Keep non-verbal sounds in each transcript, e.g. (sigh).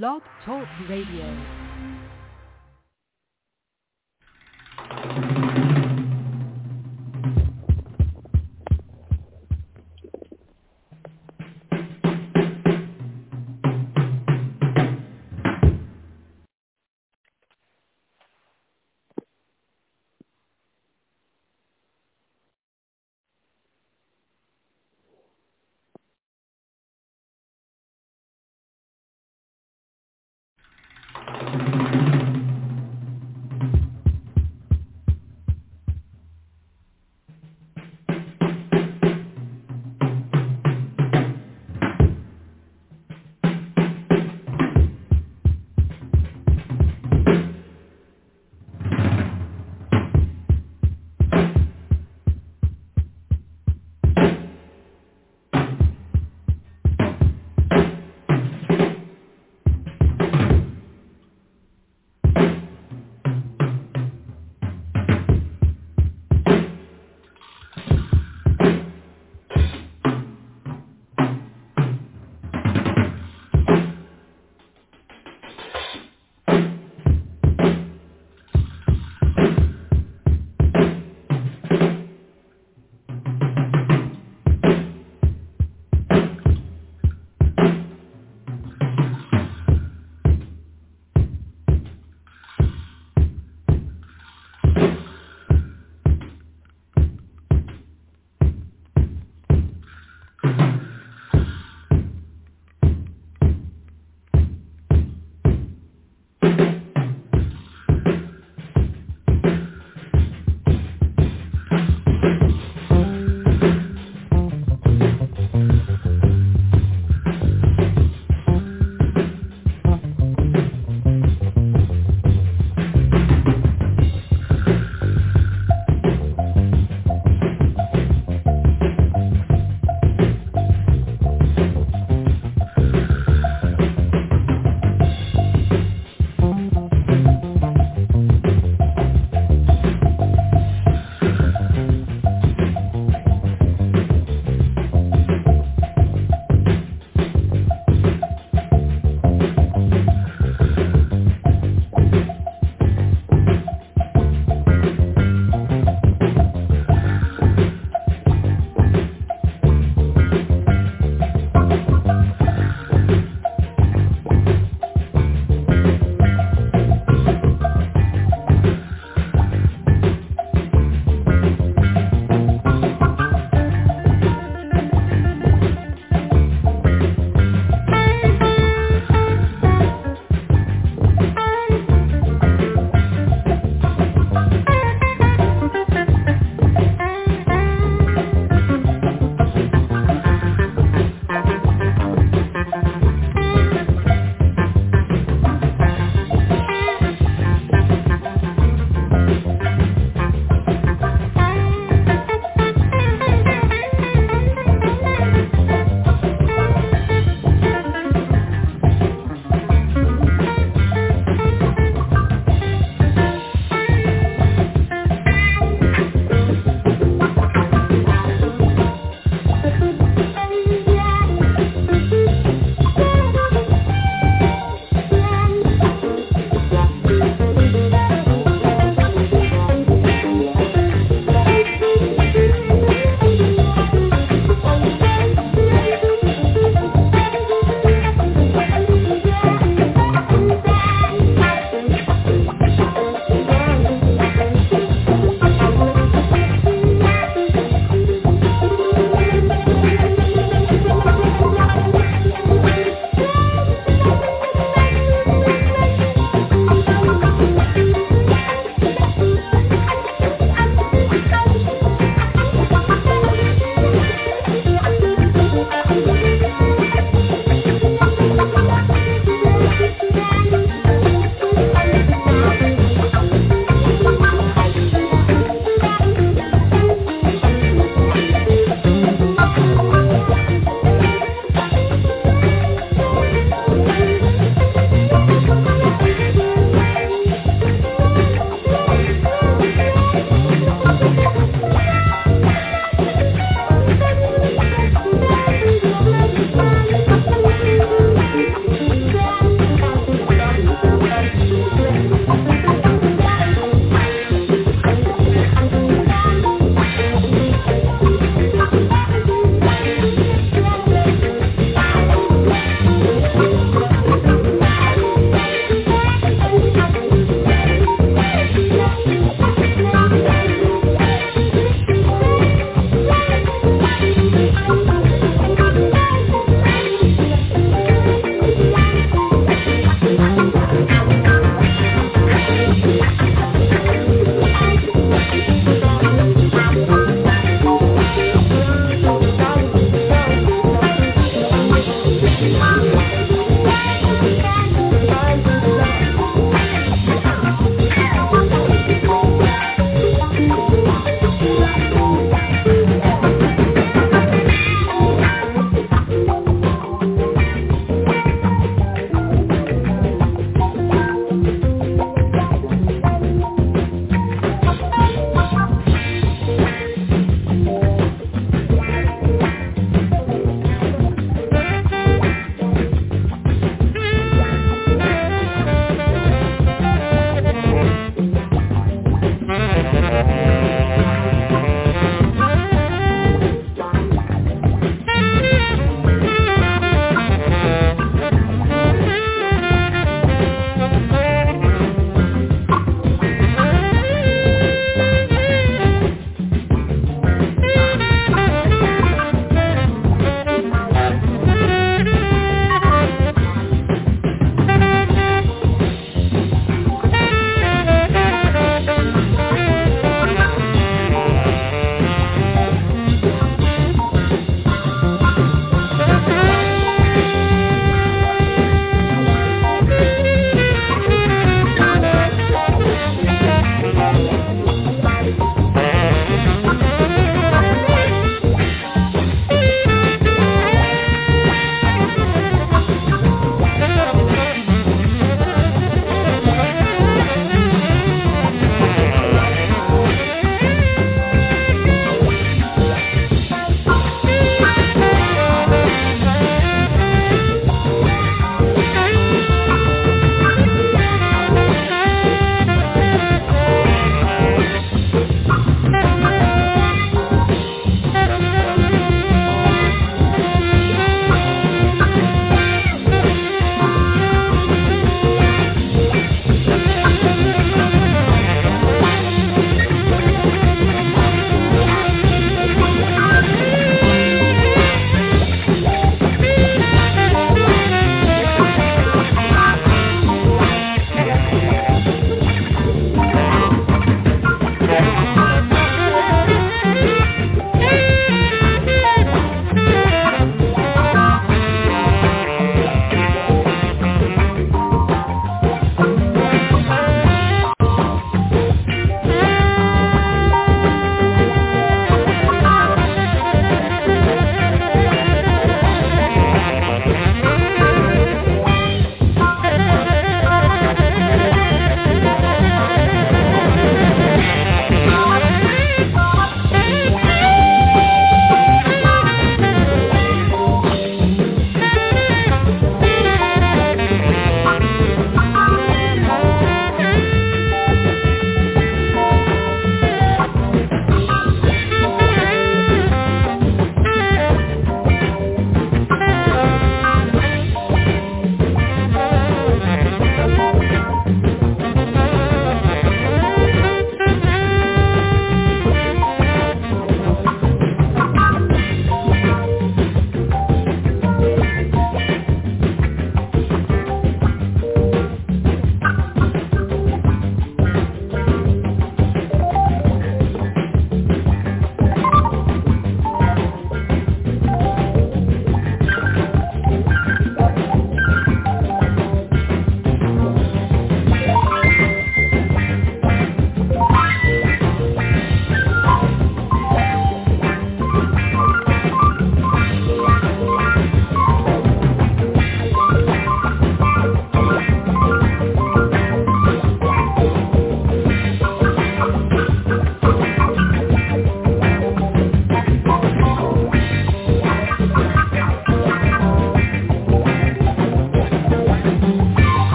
Blog Talk Radio.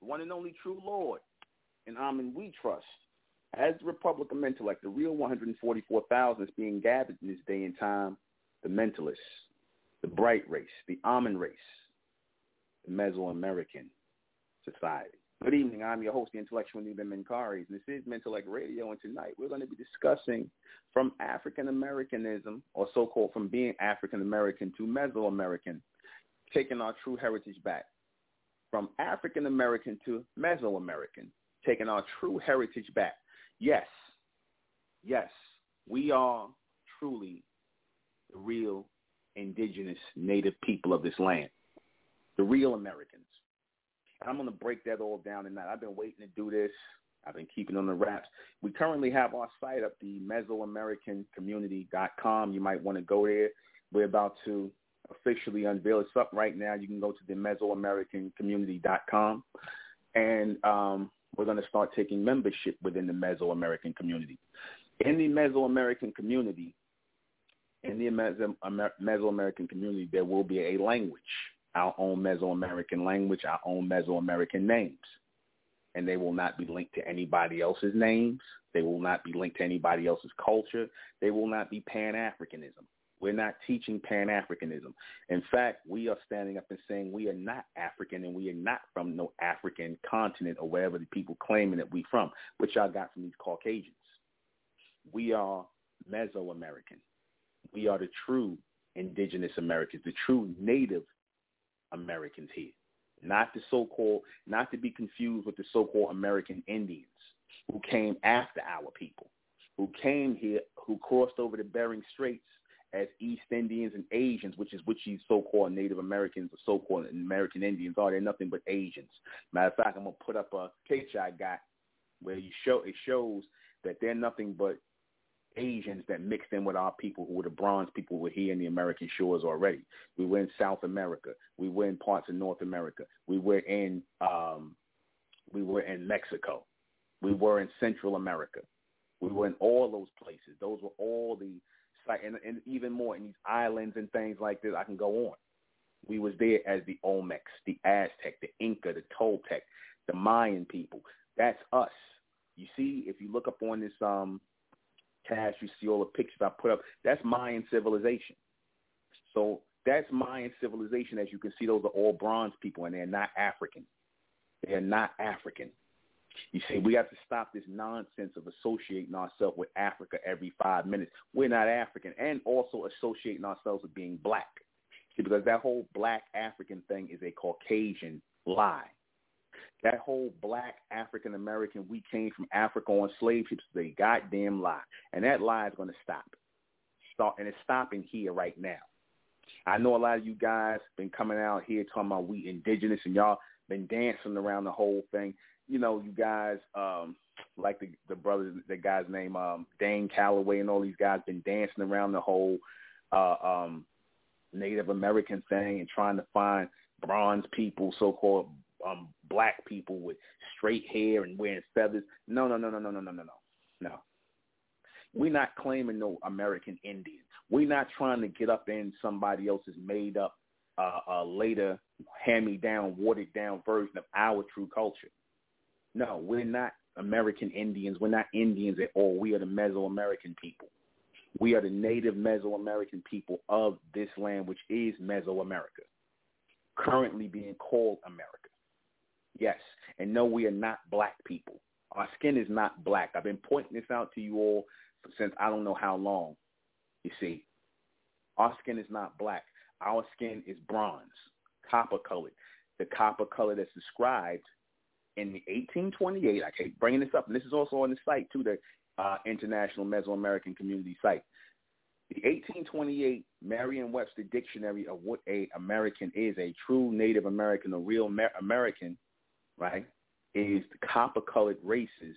The one and only true Lord, in Amen we trust. As the Republic of Mentellect, the real 144,000 is being gathered in this day and time, the mentalists, the bright race, the Amen race, the Mesoamerican society. Good evening. I'm your host, the intellectual Nuben and this is Mentellect Radio, and tonight we're going to be discussing from African Americanism, or so-called from being African American to Mesoamerican, taking our true heritage back. From African American to Mesoamerican, taking our true heritage back. Yes, yes, we are truly the real indigenous native people of this land, the real Americans. And I'm going to break that all down tonight. I've been waiting to do this. I've been keeping on the wraps. We currently have our site up, the Mesoamericancommunity.com. You might want to go there. We're about to officially unveil. It's up right now. You can go to the Mesoamericancommunity.com. And um, we're going to start taking membership within the Mesoamerican community. In the Mesoamerican community, in the Mesoamerican community, there will be a language, our own Mesoamerican language, our own Mesoamerican names. And they will not be linked to anybody else's names. They will not be linked to anybody else's culture. They will not be Pan-Africanism. We're not teaching Pan-Africanism. In fact, we are standing up and saying we are not African and we are not from no African continent or wherever the people claiming that we're from, which I got from these Caucasians. We are Mesoamerican. We are the true indigenous Americans, the true native Americans here. Not the so-called, not to be confused with the so-called American Indians who came after our people, who came here, who crossed over the Bering Straits as East Indians and Asians, which is which these so-called Native Americans or so-called American Indians are. They're nothing but Asians. Matter of fact, I'm gonna put up a picture I got where you show it shows that they're nothing but Asians that mixed in with our people who were the bronze people who were here in the American shores already. We were in South America. We were in parts of North America. We were in um, we were in Mexico. We were in Central America. We were in all those places. Those were all the like and, and even more in these islands and things like this. I can go on. We was there as the Olmecs, the Aztec, the Inca, the Toltec, the Mayan people. That's us. You see, if you look up on this um cast, you see all the pictures I put up. That's Mayan civilization. So that's Mayan civilization. As you can see, those are all bronze people, and they're not African. They're not African. You see, we have to stop this nonsense of associating ourselves with Africa every five minutes. We're not African, and also associating ourselves with being black. See, because that whole black African thing is a Caucasian lie. That whole black African American, we came from Africa on slave ships, is a goddamn lie. And that lie is going to stop. Start, and it's stopping here right now. I know a lot of you guys been coming out here talking about we indigenous and y'all been dancing around the whole thing you know, you guys, um, like the the brother, the guy's name, um, Dane Calloway, and all these guys been dancing around the whole uh, um, Native American thing and trying to find bronze people, so-called um, black people with straight hair and wearing feathers. No, no, no, no, no, no, no, no, no, no. We're not claiming no American Indian. We're not trying to get up in somebody else's made up, uh, uh, later hand-me-down, watered-down version of our true culture. No, we're not American Indians. We're not Indians at all. We are the Mesoamerican people. We are the native Mesoamerican people of this land, which is Mesoamerica, currently being called America. Yes, and no, we are not black people. Our skin is not black. I've been pointing this out to you all since I don't know how long. You see, our skin is not black. Our skin is bronze, copper colored. The copper color that's described in the 1828, I keep bringing this up, and this is also on the site too, the uh, International Mesoamerican Community site. The 1828 Merriam-Webster Dictionary of what a American is, a true Native American, a real Amer- American, right, is the copper-colored races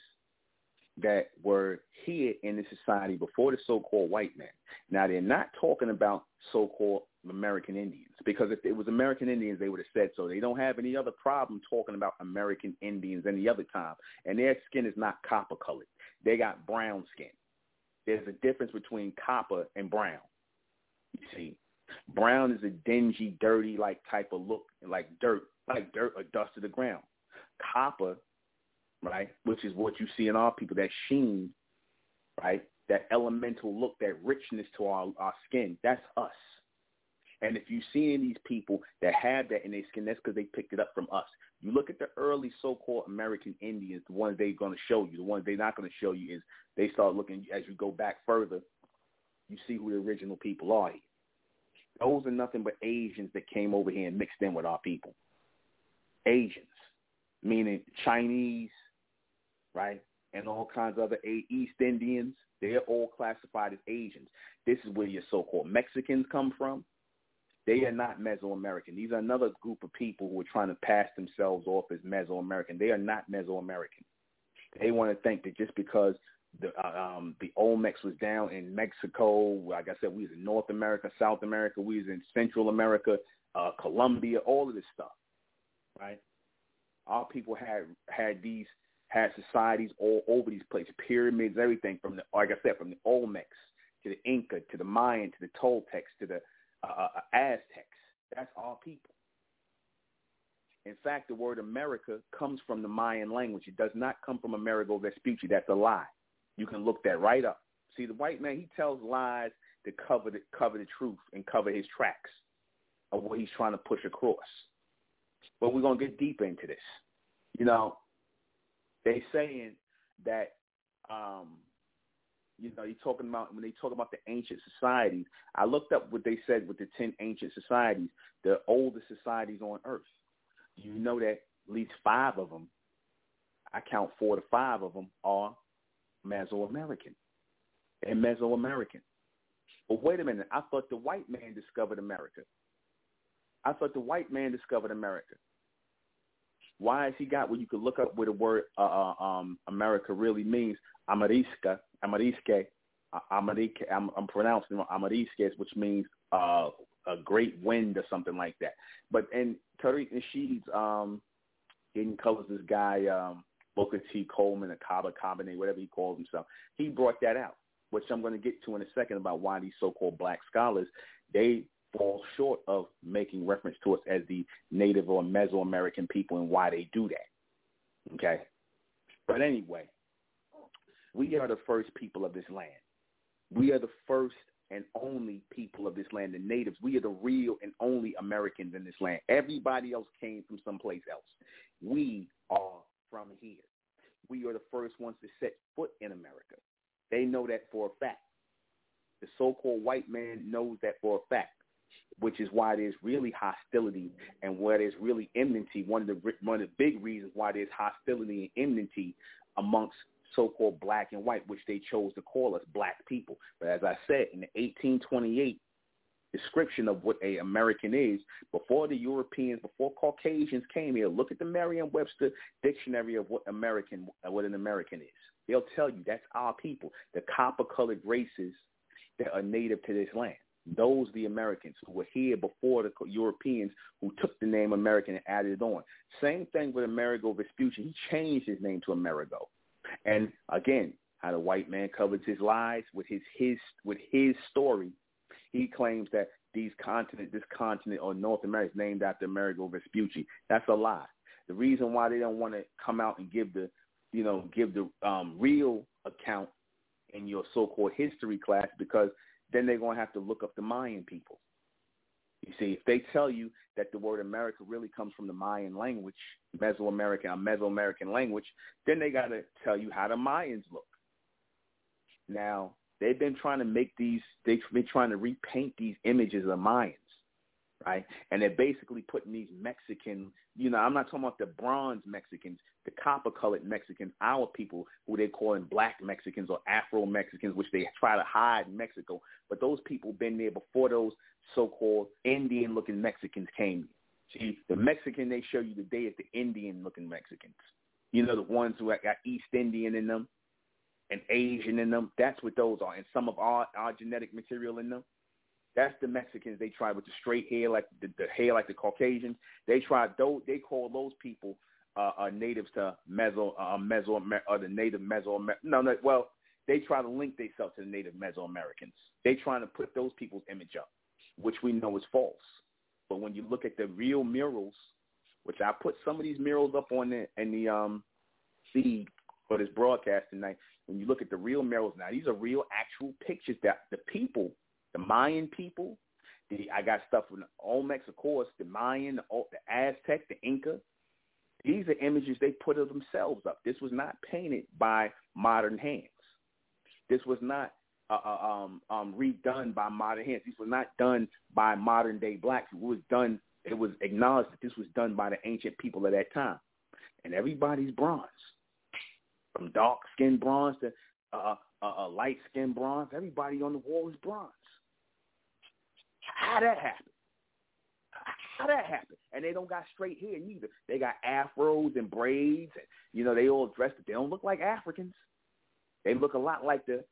that were here in the society before the so-called white man. Now, they're not talking about so-called American Indians because if it was American Indians, they would have said so. They don't have any other problem talking about American Indians any other time, and their skin is not copper colored. They got brown skin. There's a difference between copper and brown. You see, Brown is a dingy, dirty, like type of look, like dirt, like dirt or dust to the ground. Copper, right, which is what you see in our people, that sheen, right, that elemental look, that richness to our, our skin, that's us. And if you see any these people that have that in their skin, that's because they picked it up from us. You look at the early so-called American Indians, the ones they're going to show you. The ones they're not going to show you is they start looking as you go back further. You see who the original people are. Those are nothing but Asians that came over here and mixed in with our people. Asians, meaning Chinese, right, and all kinds of other East Indians. They're all classified as Asians. This is where your so-called Mexicans come from. They are not Mesoamerican. These are another group of people who are trying to pass themselves off as Mesoamerican. They are not Mesoamerican. They want to think that just because the uh, um, the Olmecs was down in Mexico, like I said, we was in North America, South America, we was in Central America, uh, Colombia, all of this stuff, right? Our people had had these had societies all over these places, pyramids, everything from the like I said, from the Olmecs to the Inca to the Mayan to the Toltecs to the uh, Aztecs. That's all people. In fact, the word America comes from the Mayan language. It does not come from Amerigo Vespucci. That's a lie. You can look that right up. See, the white man, he tells lies to cover the, cover the truth and cover his tracks of what he's trying to push across. But we're going to get deep into this. You know, they saying that um, you know, you're talking about when they talk about the ancient societies. I looked up what they said with the ten ancient societies, the oldest societies on Earth. You know that at least five of them, I count four to five of them are Mesoamerican and Mesoamerican. But wait a minute, I thought the white man discovered America. I thought the white man discovered America. Why has he got what you could look up what the word uh, uh um, America really means? Ameriska, Ameriske, Amerike, I'm, I'm pronouncing Ameriskes, which means uh, a great wind or something like that. But and Tariq Nasheed's um, getting colors this guy um, Booker T. Coleman, a Kaba Kamene, whatever he calls himself. He brought that out, which I'm going to get to in a second about why these so-called black scholars they fall short of making reference to us as the Native or Mesoamerican people and why they do that. Okay, but anyway, we are the first people of this land. We are the first and only people of this land, the natives. We are the real and only Americans in this land. Everybody else came from someplace else. We are from here. We are the first ones to set foot in America. They know that for a fact. The so-called white man knows that for a fact, which is why there's really hostility and where there's really enmity. One of the one of the big reasons why there's hostility and enmity amongst so-called black and white, which they chose to call us black people. But as I said, in the 1828 description of what a American is, before the Europeans, before Caucasians came here, look at the Merriam-Webster dictionary of what American, what an American is. They'll tell you that's our people, the copper-colored races that are native to this land. Those the Americans who were here before the Europeans who took the name American and added it on. Same thing with Amerigo Vespucci. He changed his name to Amerigo. And again, how the white man covers his lies with his his with his story. He claims that these continent, this continent or North America is named after Amerigo Vespucci. That's a lie. The reason why they don't want to come out and give the, you know, give the um, real account in your so-called history class because then they're going to have to look up the Mayan people. You see, if they tell you that the word America really comes from the Mayan language, Mesoamerican, a Mesoamerican language, then they got to tell you how the Mayans look. Now, they've been trying to make these, they've been trying to repaint these images of Mayans, right? And they're basically putting these Mexican, you know, I'm not talking about the bronze Mexicans, the copper-colored Mexicans, our people who they're calling black Mexicans or Afro-Mexicans, which they try to hide in Mexico. But those people been there before those so-called Indian-looking Mexicans came. See, the Mexican they show you today is the Indian-looking Mexicans. You know, the ones who got East Indian in them and Asian in them. That's what those are. And some of our, our genetic material in them. That's the Mexicans they try with the straight hair, like the, the hair like the Caucasians. They try those. They call those people uh, uh, natives to Meso, uh, Meso, or the native Meso. No, no. Well, they try to link themselves to the native Mesoamericans. They trying to put those people's image up. which we know is false. But when you look at the real murals, which I put some of these murals up on the in the um feed for this broadcast tonight, when you look at the real murals now, these are real actual pictures that the people, the Mayan people, the I got stuff from the Olmecs, of course, the Mayan, the, Aztec, the Inca. These are images they put of themselves up. This was not painted by modern hands. This was not uh, uh, um, um, redone by modern hands. This was not done by modern day blacks. It was done. It was acknowledged that this was done by the ancient people of that time, and everybody's bronze, from dark skinned bronze to uh, uh, uh, light skinned bronze. Everybody on the wall is bronze. How that happen? How that happen? And they don't got straight hair neither. They got afros and braids. And, you know, they all dressed. They don't look like Africans. They look a lot like the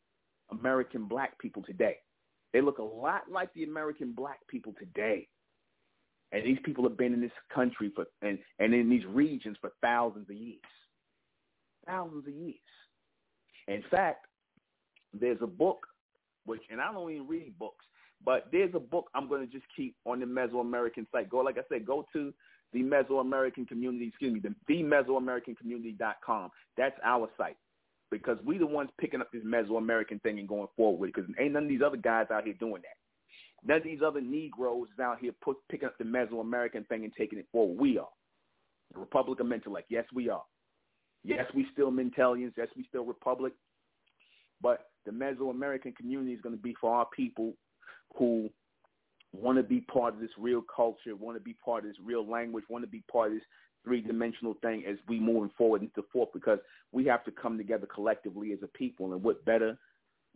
American black people today. They look a lot like the American black people today. And these people have been in this country for and, and in these regions for thousands of years. Thousands of years. In fact, there's a book which and I don't even read books, but there's a book I'm going to just keep on the Mesoamerican site. Go, like I said, go to the Mesoamerican community, excuse me, the, the Mesoamericancommunity.com. That's our site because we the ones picking up this Mesoamerican thing and going forward because ain't none of these other guys out here doing that. None of these other Negroes is out here put, picking up the Mesoamerican thing and taking it forward. We are. The Republic of Mentellect. Yes, we are. Yes, we still Mentellians. Yes, we still Republic. But the Mesoamerican community is going to be for our people who want to be part of this real culture, want to be part of this real language, want to be part of this three-dimensional thing as we moving forward into fourth because we have to come together collectively as a people. And what better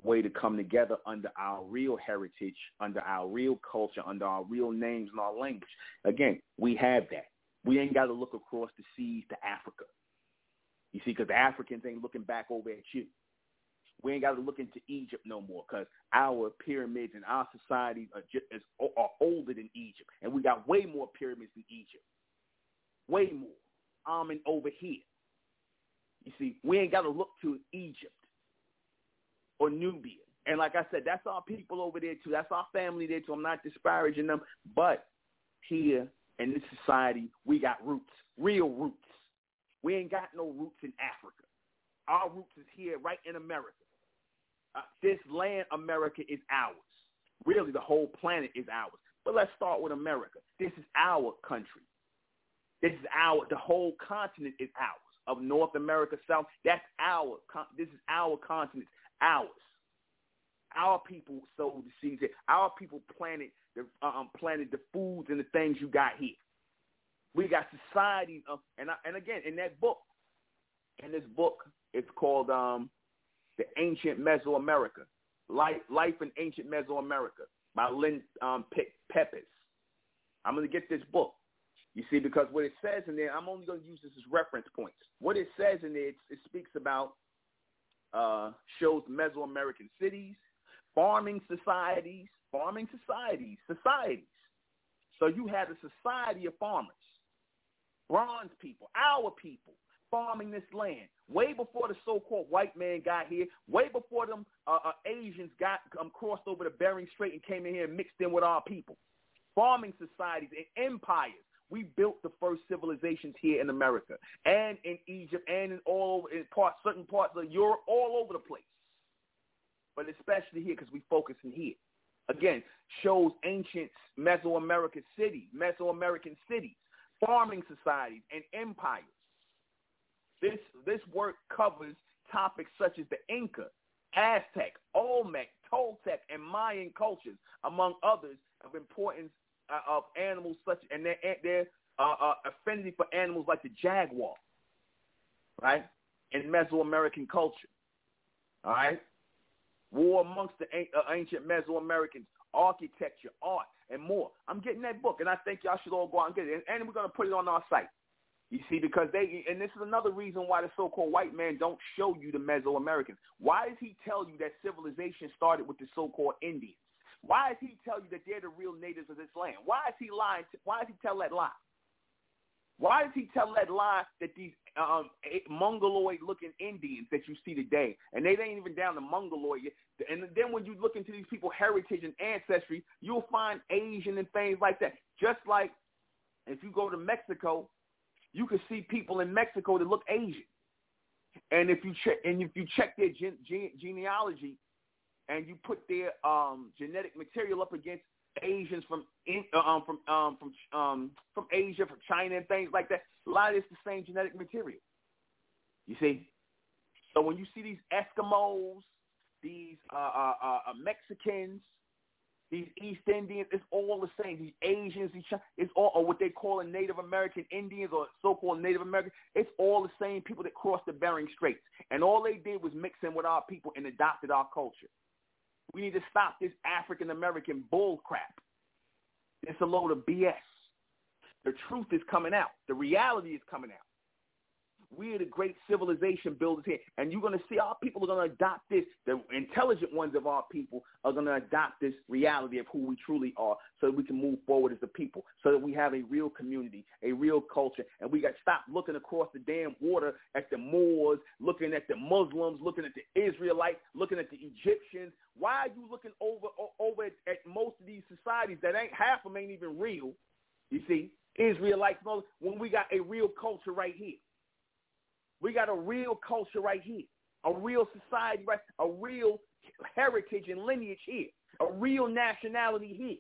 way to come together under our real heritage, under our real culture, under our real names and our language. Again, we have that. We ain't got to look across the seas to Africa. You see, because the Africans ain't looking back over at you. We ain't got to look into Egypt no more because our pyramids and our societies are, just, are older than Egypt, and we got way more pyramids than Egypt, way more. Amen over here. You see, we ain't got to look to Egypt or Nubia. And like I said, that's our people over there too. That's our family there too. I'm not disparaging them, but here in this society, we got roots, real roots. We ain't got no roots in Africa. Our roots is here, right in America. Uh, this land, America, is ours. Really, the whole planet is ours. But let's start with America. This is our country. This is our, the whole continent is ours. Of North America, South, that's our, this is our continent, ours. Our people sowed the seeds here. Our people planted the, um, planted the foods and the things you got here. We got societies, of, and I, and again, in that book, in this book, it's called um, the Ancient Mesoamerica, Life, Life in Ancient Mesoamerica by Lynn um, Pe- Peppas. I'm going to get this book. You see, because what it says in there, I'm only going to use this as reference points. What it says in there, it, it speaks about, uh, shows Mesoamerican cities, farming societies, farming societies, societies. So you had a society of farmers, bronze people, our people, farming this land way before the so-called white man got here, way before them uh, uh, Asians got um, crossed over the Bering Strait and came in here and mixed in with our people. Farming societies and empires. We built the first civilizations here in America and in Egypt and in all in parts, certain parts of Europe, all over the place. But especially here because we focus in here. Again, shows ancient Mesoamerican cities, Mesoamerican cities, farming societies, and empires. This, this work covers topics such as the Inca, Aztec, Olmec, Toltec, and Mayan cultures, among others, of importance uh, of animals such and their, their uh, uh, affinity for animals like the jaguar, right? In Mesoamerican culture, all right? War amongst the uh, ancient Mesoamericans, architecture, art, and more. I'm getting that book, and I think y'all should all go out and get it. And we're going to put it on our site. You see, because they, and this is another reason why the so-called white man don't show you the Mesoamericans. Why does he tell you that civilization started with the so-called Indians? Why does he tell you that they're the real natives of this land? Why is he lying? To, why does he tell that lie? Why does he tell that lie that these um, mongoloid-looking Indians that you see today, and they ain't even down to mongoloid yet, and then when you look into these people's heritage and ancestry, you'll find Asian and things like that. Just like if you go to Mexico, you can see people in Mexico that look Asian. And if you check and if you check their gen, gen, genealogy, and you put their um, genetic material up against Asians from in, uh, um, from um, from um, from Asia, from China, and things like that. A lot of it's the same genetic material. You see, so when you see these Eskimos, these uh, uh, uh, uh Mexicans, these East Indians, it's all the same. These Asians, these it's all or what they call a Native American Indians or so-called Native American. It's all the same people that crossed the Bering Straits, and all they did was mix in with our people and adopted our culture. We need to stop this African American bull crap. It's a load of BS. The truth is coming out. The reality is coming out. We are the great civilization builders here. And you're going to see our people are going to adopt this. The intelligent ones of our people are going to adopt this reality of who we truly are so that we can move forward as a people, so that we have a real community, a real culture. And we got to stop looking across the damn water at the Moors, looking at the Muslims, looking at the Israelites, looking at the Egyptians. Why are you looking over over at, at most of these societies that ain't half of them ain't even real? You see, Israelites, when we got a real culture right here. We got a real culture right here, a real society, right, a real heritage and lineage here, a real nationality here.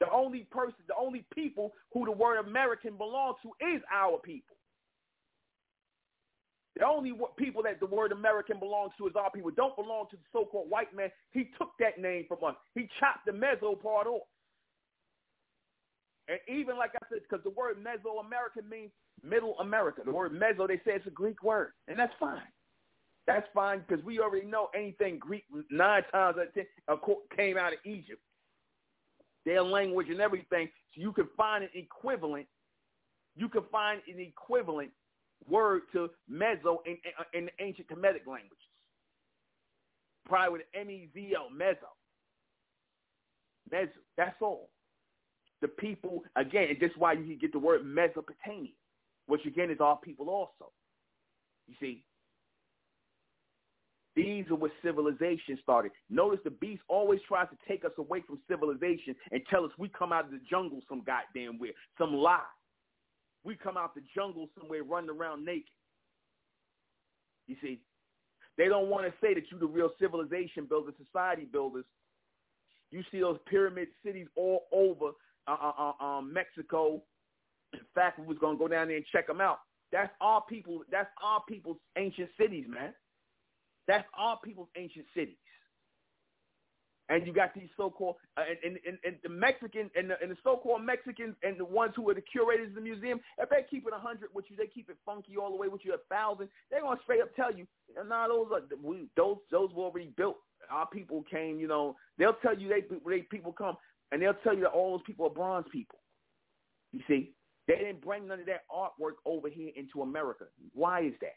The only person, the only people who the word American belongs to is our people. The only people that the word American belongs to is our people. Don't belong to the so-called white man. He took that name from us. He chopped the Meso part off. And even like I said, because the word Mesoamerican means Middle America. The word Meso, they say it's a Greek word, and that's fine. That's fine because we already know anything Greek nine times out of ten came out of Egypt. Their language and everything. So you can find an equivalent. You can find an equivalent word to Meso in, uh, in the ancient Kemetic languages. Probably with M-E-Z-O, Meso. Meso. That's all. The people, again, and that's why you get the word Mesopotamia which again is our people also. You see, these are where civilization started. Notice the beast always tries to take us away from civilization and tell us we come out of the jungle some goddamn where, some lie. We come out the jungle somewhere running around naked. You see, they don't want to say that you're the real civilization builders, society builders. You see those pyramid cities all over uh, uh, uh, um, Mexico, in fact, we was gonna go down there and check them out. That's our people. That's our people's ancient cities, man. That's our people's ancient cities. And you got these so-called uh, and, and, and the Mexican and the, and the so-called Mexicans and the ones who are the curators of the museum. If they keep it a hundred with you, they keep it funky all the way with you a thousand. They're gonna straight up tell you, nah, those are we, those those were already built. Our people came, you know. They'll tell you they they people come and they'll tell you that all those people are bronze people. You see, they didn't bring none of that artwork over here into America. Why is that?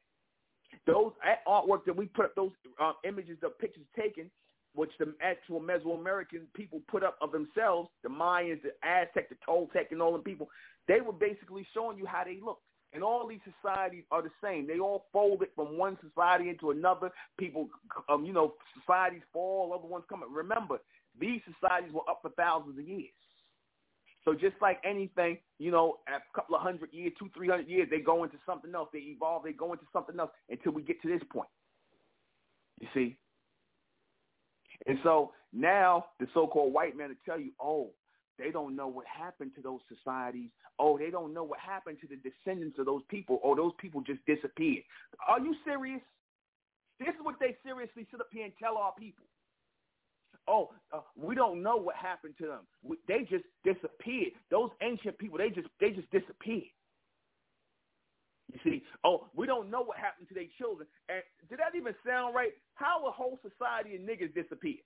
Those artwork that we put up, those uh, images of pictures taken, which the actual Mesoamerican people put up of themselves, the Mayans, the Aztec, the Toltec, and all the people, they were basically showing you how they looked. And all these societies are the same. They all folded from one society into another. People, um, you know, societies fall, other ones come. Remember, these societies were up for thousands of years. So just like anything, you know, a couple of hundred years, two, three hundred years, they go into something else. They evolve. They go into something else until we get to this point. You see? And so now the so-called white man will tell you, oh, they don't know what happened to those societies. Oh, they don't know what happened to the descendants of those people. Oh, those people just disappeared. Are you serious? This is what they seriously sit up here and tell our people oh, uh, we don't know what happened to them. We, they just disappeared. Those ancient people, they just they just disappeared. You see, oh, we don't know what happened to their children. And did that even sound right? How a whole society of niggas disappear?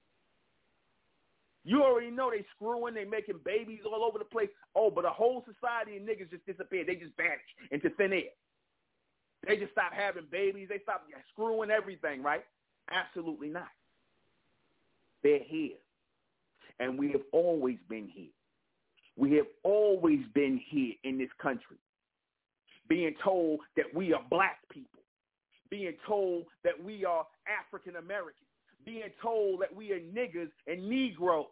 You already know they screwing, they making babies all over the place. Oh, but a whole society of niggas just disappeared. They just vanished into thin air. They just stopped having babies. They stopped screwing everything, right? Absolutely not. They're here. And we have always been here. We have always been here in this country. being told that we are black people, being told that we are African Americans, being told that we are niggers and Negroes.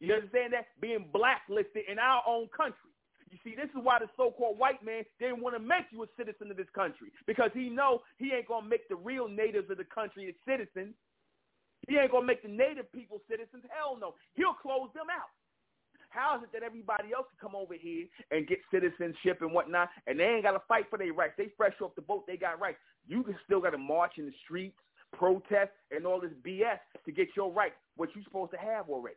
You understand that? Being blacklisted in our own country. You see, this is why the so-called white man didn't want to make you a citizen of this country because he know he ain't going to make the real natives of the country a citizens. He ain't going to make the native people citizens. Hell no. He'll close them out. How is it that everybody else can come over here and get citizenship and whatnot, and they ain't got to fight for their rights? They fresh off the boat. They got rights. You can still got to march in the streets, protest, and all this BS to get your rights, what you're supposed to have already.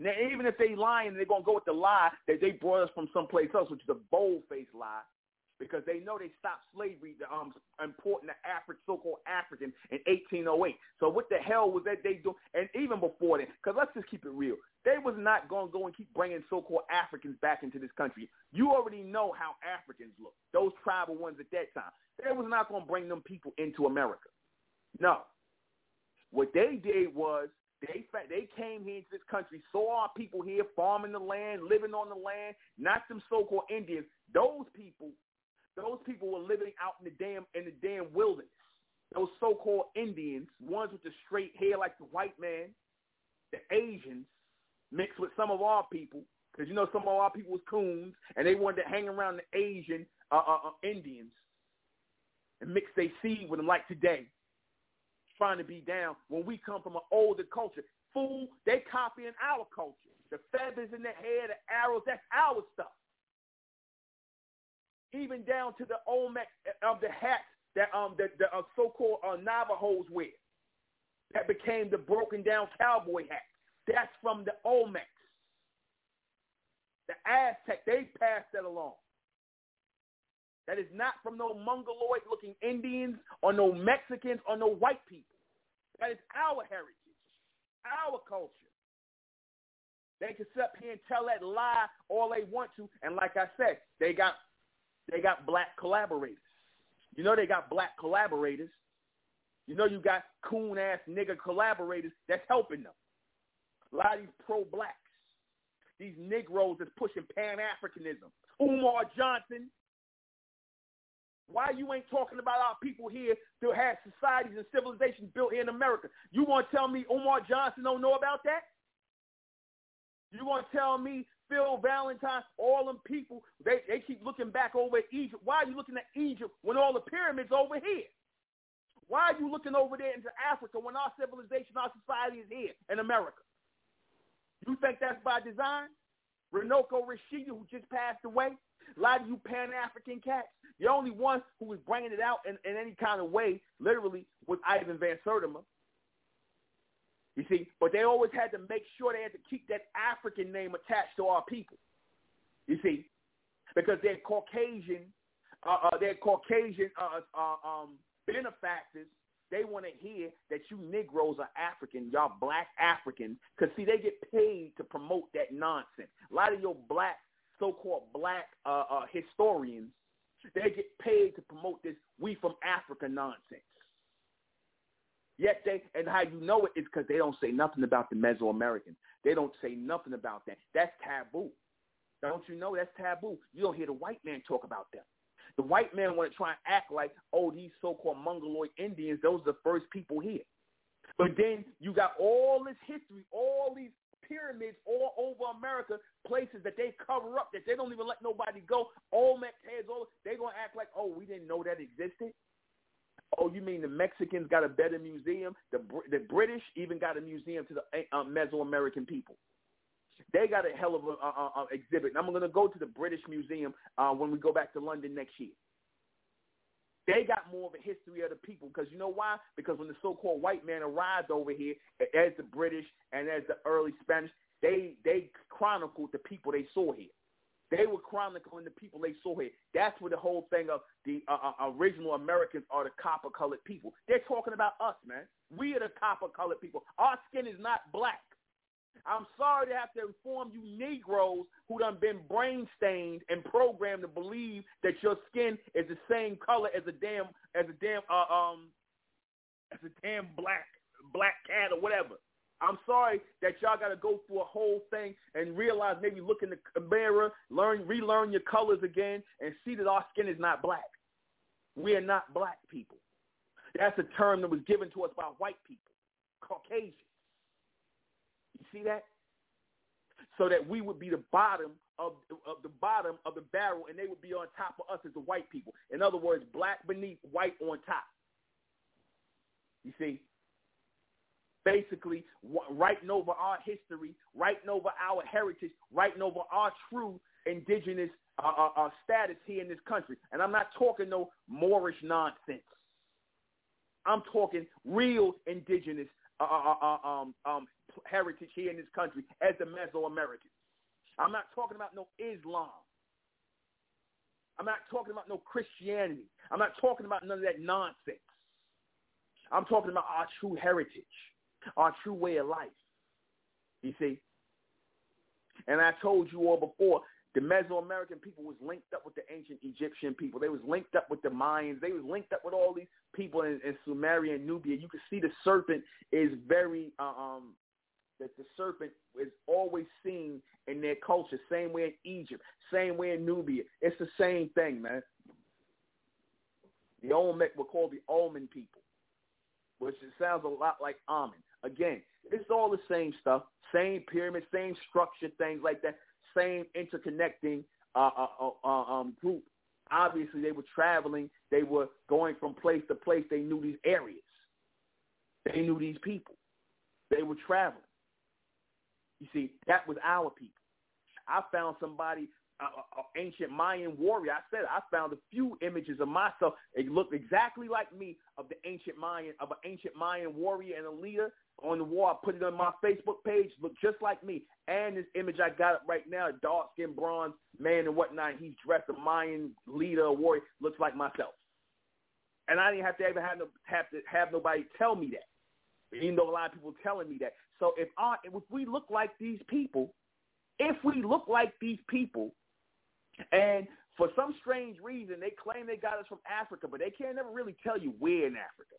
Now, even if they lying, they're going to go with the lie that they brought us from someplace else, which is a bold-faced lie, because they know they stopped slavery, the um, important to African, so-called African, in 1808. So what the hell was that they doing? And even before then, because let's just keep it real. They was not going to go and keep bringing so-called Africans back into this country. You already know how Africans look, those tribal ones at that time. They was not going to bring them people into America. No. What they did was they they came here into this country, saw our people here farming the land, living on the land, not them so-called Indians. Those people, those people were living out in the damn in the damn wilderness. Those so-called Indians, ones with the straight hair like the white man, the Asians, mixed with some of our people, because you know some of our people was coons, and they wanted to hang around the Asian uh, uh, uh, Indians and mix their seed with them like today trying to be down when we come from an older culture. Fool, they copying our culture. The feathers in the hair, the arrows, that's our stuff. Even down to the Olmec of the hats that um the, the uh, so-called uh, Navajos wear. That became the broken down cowboy hat. That's from the Olmecs. The Aztec, they passed that along. That is not from no mongoloid looking Indians or no Mexicans or no white people. That is our heritage, our culture. They can sit up here and tell that lie all they want to, and like I said, they got they got black collaborators. You know they got black collaborators. You know you got coon ass nigga collaborators that's helping them. A lot of these pro-blacks, these Negroes that's pushing Pan-Africanism. Umar Johnson, why you ain't talking about our people here that have societies and civilizations built here in America? You want to tell me Umar Johnson don't know about that? You want to tell me Phil Valentine, all them people, they, they keep looking back over at Egypt. Why are you looking at Egypt when all the pyramids over here? Why are you looking over there into Africa when our civilization, our society is here in America? You think that's by design? Runoko Rashidi, who just passed away, a lot of you Pan-African cats, the only one who was bringing it out in, in any kind of way, literally, was Ivan Van Sertima. You see, but they always had to make sure they had to keep that African name attached to our people. You see, because they're Caucasian, uh, uh, they're Caucasian uh, uh, um, benefactors. They want to hear that you Negroes are African, y'all black Africans, because see, they get paid to promote that nonsense. A lot of your black so-called black uh, uh, historians, they get paid to promote this "we from Africa" nonsense. Yet they, and how you know it is because they don't say nothing about the Mesoamericans. They don't say nothing about that. That's taboo. Don't you know that's taboo? You don't hear the white man talk about them. The white man want to try and act like, oh, these so-called Mongoloid Indians, those are the first people here. But then you got all this history, all these pyramids all over America, places that they cover up, that they don't even let nobody go. Olmec heads, all they gonna act like, oh, we didn't know that existed. Oh, you mean the Mexicans got a better museum? The the British even got a museum to the uh, Mesoamerican people. They got a hell of an uh, uh, exhibit. And I'm going to go to the British Museum uh, when we go back to London next year. They got more of a history of the people because you know why? Because when the so-called white man arrived over here, as the British and as the early Spanish, they they chronicled the people they saw here. They were chronicling the people they saw here. That's where the whole thing of the uh, uh, original Americans are the copper-colored people. They're talking about us, man. We are the copper-colored people. Our skin is not black. I'm sorry to have to inform you Negroes who done been brain stained and programmed to believe that your skin is the same color as a damn as a damn uh, um as a damn black black cat or whatever. I'm sorry that y'all got to go through a whole thing and realize maybe look in the mirror, learn, relearn your colors again, and see that our skin is not black. We are not black people. That's a term that was given to us by white people, Caucasians. You see that? So that we would be the bottom of, of the bottom of the barrel, and they would be on top of us as the white people. In other words, black beneath, white on top. You see? Basically writing over our history, writing over our heritage, writing over our true indigenous uh, uh, uh, status here in this country. And I'm not talking no Moorish nonsense. I'm talking real indigenous uh, uh, um, um, heritage here in this country as the Mesoamericans. I'm not talking about no Islam. I'm not talking about no Christianity. I'm not talking about none of that nonsense. I'm talking about our true heritage our true way of life. You see? And I told you all before, the Mesoamerican people was linked up with the ancient Egyptian people. They was linked up with the Mayans. They was linked up with all these people in, in Sumeria and Nubia. You can see the serpent is very uh, um that the serpent is always seen in their culture. Same way in Egypt, same way in Nubia. It's the same thing, man. The Olmec were called the Olmen people, which it sounds a lot like Amen. Again, it's all the same stuff, same pyramid, same structure, things like that, same interconnecting uh, uh, uh, uh, um, group. Obviously, they were traveling. They were going from place to place. They knew these areas. They knew these people. They were traveling. You see, that was our people. I found somebody an ancient Mayan warrior. I said I found a few images of myself. It looked exactly like me of the ancient Mayan of an ancient Mayan warrior and a leader on the wall. I put it on my Facebook page. Look just like me. And this image I got up right now, dark skin, bronze man and whatnot. He's dressed a Mayan leader, warrior, looks like myself. And I didn't have to ever have, no, have to have nobody tell me that. Even though a lot of people telling me that. So if I if we look like these people, if we look like these people, and for some strange reason, they claim they got us from Africa, but they can't never really tell you where in Africa.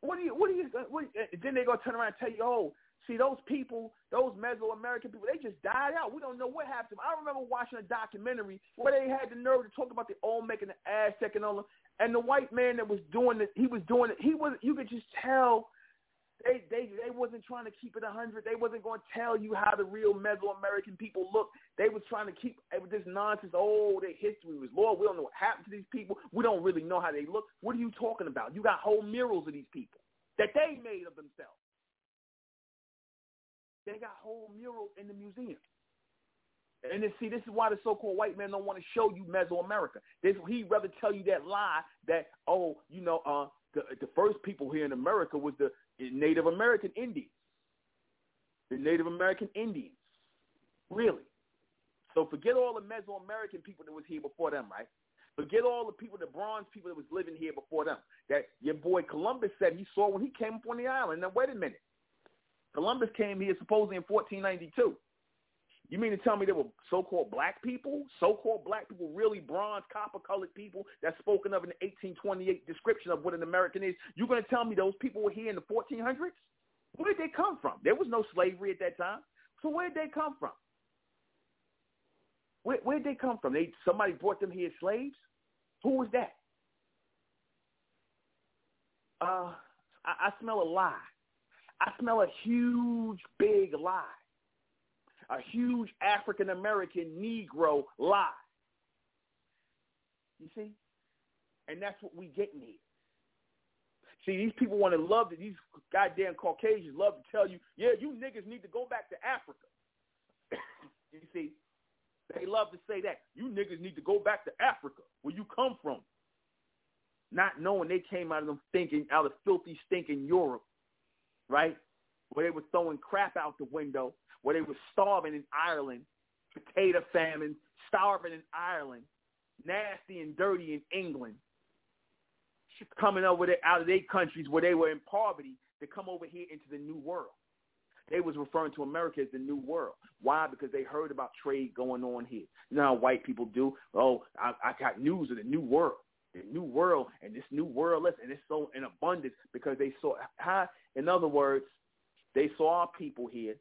What do you? What do you? Uh, what, uh, then they gonna turn around and tell you, oh, see those people, those Mesoamerican people, they just died out. We don't know what happened. I remember watching a documentary where they had the nerve to talk about the Olmec and the Aztec and all, and the white man that was doing it, he was doing it. He was. You could just tell they they they wasn't trying to keep it a hundred. They wasn't going to tell you how the real Mesoamerican people look. They was trying to keep this nonsense. Oh, their history was Lord. We don't know what happened to these people. We don't really know how they look. What are you talking about? You got whole murals of these people that they made of themselves. They got whole murals in the museum. And then see, this is why the so-called white man don't want to show you Mesoamerica. This, he'd rather tell you that lie that oh, you know, uh, the the first people here in America was the Native American Indians. The Native American Indians. Really. So forget all the Mesoamerican people that was here before them, right? Forget all the people, the bronze people that was living here before them. That your boy Columbus said he saw when he came up on the island. Now wait a minute. Columbus came here supposedly in 1492. You mean to tell me there were so-called black people, so-called black people, really bronze, copper-colored people that's spoken of in the 1828 description of what an American is? You're going to tell me those people were here in the 1400s? Where did they come from? There was no slavery at that time. So where did they come from? Where where did they come from? They somebody brought them here as slaves? Who was that? Uh, I, I smell a lie. I smell a huge, big lie a huge African American Negro lie. You see? And that's what we getting here. See, these people want to love to, these goddamn Caucasians love to tell you, yeah, you niggas need to go back to Africa. (coughs) you see? They love to say that. You niggas need to go back to Africa, where you come from. Not knowing they came out of them thinking out of filthy, stinking Europe, right? Where they were throwing crap out the window where they were starving in Ireland, potato famine, starving in Ireland, nasty and dirty in England, coming over there out of their countries where they were in poverty to come over here into the new world. They was referring to America as the new world. Why? Because they heard about trade going on here. You know how white people do? Oh, I, I got news of the new world. The new world and this new world, and it's so in abundance because they saw how, in other words, They saw our people here.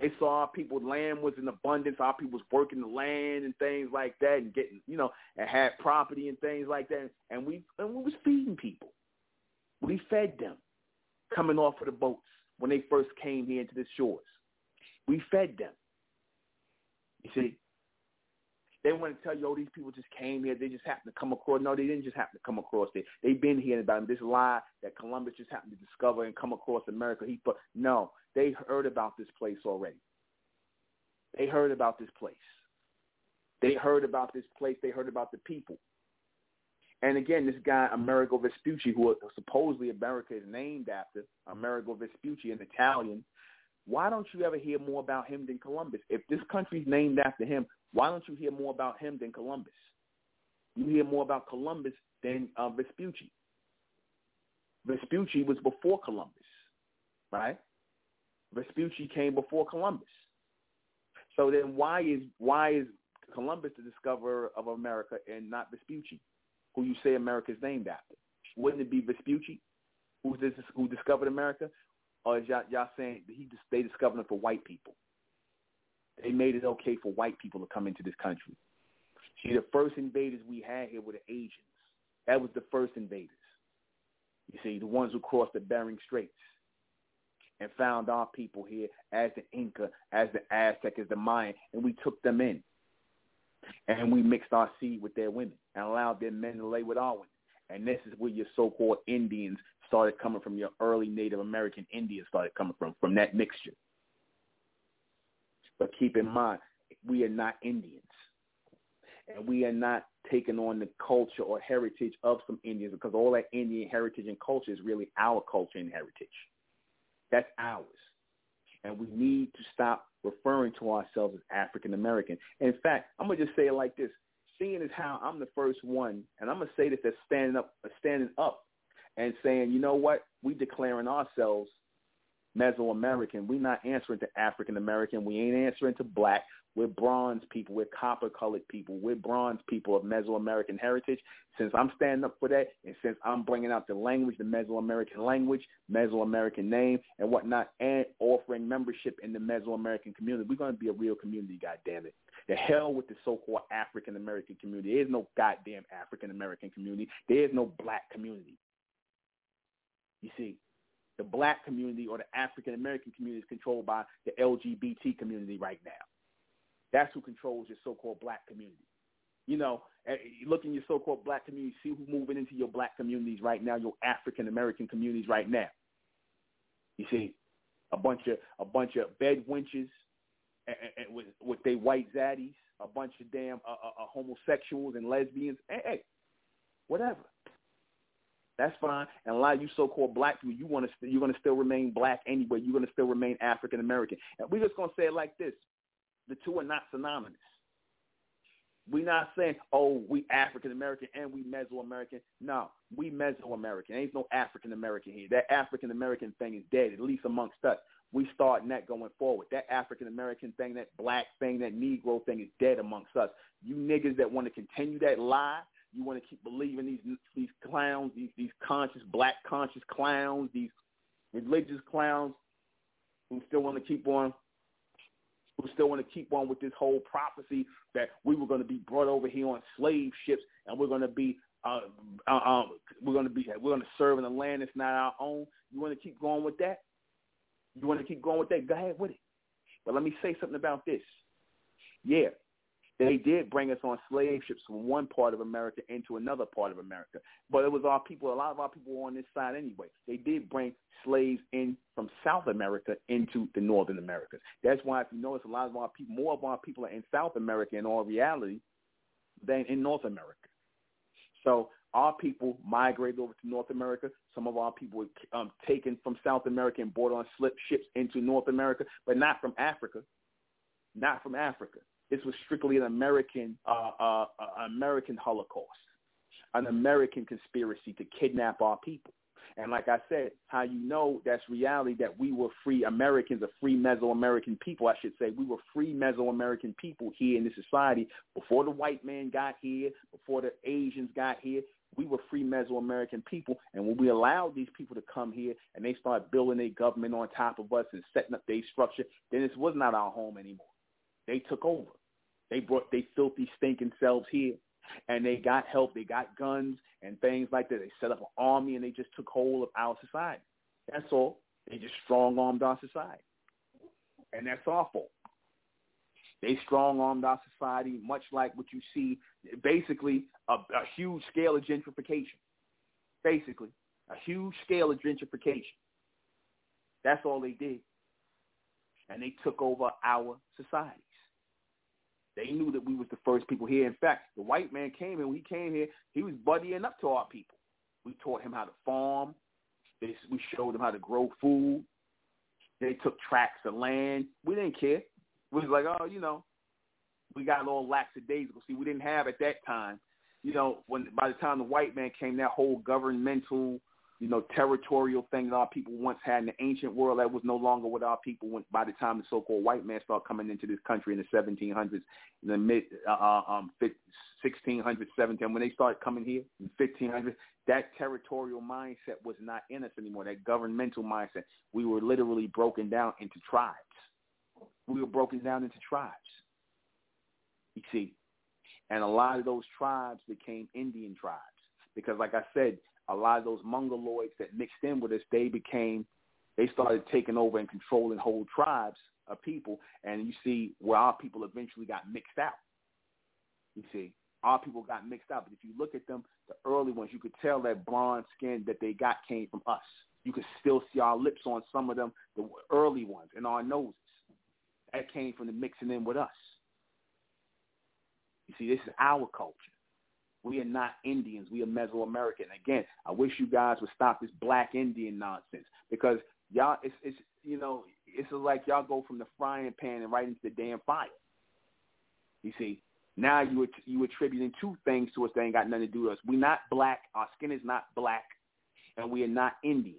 They saw people land was in abundance. Our people was working the land and things like that, and getting you know, and had property and things like that. And we and we was feeding people. We fed them, coming off of the boats when they first came here into the shores. We fed them. You see, they want to tell you, oh, these people just came here. They just happened to come across. No, they didn't just happen to come across it. They've been hearing about this lie that Columbus just happened to discover and come across America. He put no, they heard about this place already. They heard about this place. They heard about this place. They heard about the people. And again, this guy Amerigo Vespucci, who supposedly America is named after, Amerigo Vespucci, an Italian. Why don't you ever hear more about him than Columbus? If this country's named after him, why don't you hear more about him than Columbus? You hear more about Columbus than uh, Vespucci. Vespucci was before Columbus, right? Vespucci came before Columbus. So then why is why is Columbus the discoverer of America and not Vespucci, who you say America is named after? Wouldn't it be Vespucci who, this, who discovered America? Or is y'all, y'all saying he they discovered it for white people? They made it okay for white people to come into this country. See, the first invaders we had here were the Asians. That was the first invaders. You see, the ones who crossed the Bering Straits and found our people here as the Inca, as the Aztec, as the Mayan, and we took them in. And we mixed our seed with their women and allowed their men to lay with our women. And this is where your so-called Indians started coming from, your early Native American Indians started coming from, from that mixture. But keep in mind, we are not Indians. And we are not taking on the culture or heritage of some Indians because all that Indian heritage and culture is really our culture and heritage. That's ours. And we need to stop referring to ourselves as African American. In fact, I'm gonna just say it like this. Seeing as how I'm the first one, and I'm gonna say this as standing up standing up and saying, you know what, we declaring ourselves Mesoamerican. We're not answering to African American. We ain't answering to black. We're bronze people. We're copper colored people. We're bronze people of Mesoamerican heritage. Since I'm standing up for that, and since I'm bringing out the language, the Mesoamerican language, Mesoamerican name, and whatnot, and offering membership in the Mesoamerican community, we're going to be a real community. God damn it! The hell with the so-called African American community. There is no goddamn African American community. There is no black community. You see, the black community or the African American community is controlled by the LGBT community right now. That's who controls your so-called black community. You know, look in your so-called black community, see who's moving into your black communities right now, your African American communities right now. You see, a bunch of a bunch of bed wenches and, and with with their white zaddies, a bunch of damn uh, uh, uh homosexuals and lesbians. Hey, hey, whatever. That's fine. And a lot of you so-called black people, you want to you're going to still remain black anyway. You're going to still remain African American. And we're just going to say it like this: the two are not synonymous. We're not saying, oh, we African American and we Mesoamerican. No, we Mesoamerican. Ain't no African American here. That African American thing is dead, at least amongst us. We starting that going forward. That African American thing, that black thing, that Negro thing is dead amongst us. You niggas that want to continue that lie, you want to keep believing these these clowns, these these conscious black conscious clowns, these religious clowns who still want to keep on who still want to keep on with this whole prophecy that we were going to be brought over here on slave ships and we're going to be uh, uh, uh, we're going to be we're going to serve in a land that's not our own. You want to keep going with that? You want to keep going with that? Go ahead with it. But let me say something about this. Yeah, they did bring us on slave ships from one part of America into another part of America. But it was our people, a lot of our people were on this side anyway. They did bring slaves in from South America into the Northern Americas. That's why if you notice a lot of our people, more of our people are in South America in all reality than in North America. So our people migrated over to North America. Some of our people were um, taken from South America and brought on slip ships into North America, but not from Africa. Not from Africa. This was strictly an American, uh, uh, uh, American Holocaust, an American conspiracy to kidnap our people. And like I said, how you know that's reality that we were free Americans, a free Mesoamerican people, I should say. We were free Mesoamerican people here in this society before the white man got here, before the Asians got here. We were free Mesoamerican people, and when we allowed these people to come here and they start building a government on top of us and setting up their structure, then this was not our home anymore. They took over. They brought they filthy, stinking selves here, and they got help. They got guns and things like that. They set up an army, and they just took hold of our society. That's all. They just strong armed our society, and that's fault. They strong armed our society, much like what you see, basically a, a huge scale of gentrification. Basically, a huge scale of gentrification. That's all they did. And they took over our societies. They knew that we was the first people here. In fact, the white man came and when he came here, he was buddying up to our people. We taught him how to farm. we showed him how to grow food. They took tracts of land. We didn't care We was like, oh, you know, we got all lackadaisical. See, we didn't have at that time, you know, when by the time the white man came, that whole governmental, you know, territorial thing that our people once had in the ancient world, that was no longer what our people went. By the time the so-called white man started coming into this country in the 1700s, in the mid uh, uh um 1600s, 17, when they started coming here in 1500s, that territorial mindset was not in us anymore. That governmental mindset, we were literally broken down into tribes we were broken down into tribes. You see, and a lot of those tribes became Indian tribes because, like I said, a lot of those Mongoloids that mixed in with us, they became, they started taking over and controlling whole tribes of people. And you see where our people eventually got mixed out. You see, our people got mixed out. But if you look at them, the early ones, you could tell that blonde skin that they got came from us. You could still see our lips on some of them, the early ones, and our noses. That came from the mixing in with us. You see, this is our culture. We are not Indians. We are Mesoamerican. Again, I wish you guys would stop this black Indian nonsense because y'all, it's, it's you know, it's like y'all go from the frying pan and right into the damn fire. You see, now you you attributing two things to us that ain't got nothing to do with us. We're not black. Our skin is not black, and we are not Indians.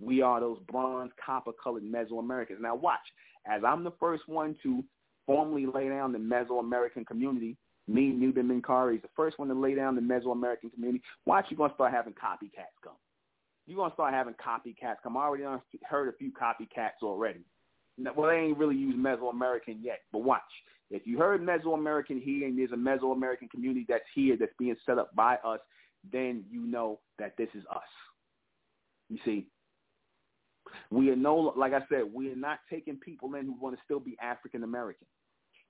We are those bronze, copper-colored Mesoamericans. Now watch, as I'm the first one to formally lay down the Mesoamerican community, me, Nuben Menkarayzz, is the first one to lay down the Mesoamerican community. Watch, you're going to start having copycats come. You're going to start having copycats come. I already heard a few copycats already. Well, they ain't really used Mesoamerican yet, but watch. If you heard Mesoamerican here and there's a Mesoamerican community that's here that's being set up by us, then you know that this is us. You see, we are no, like I said, we are not taking people in who want to still be African American.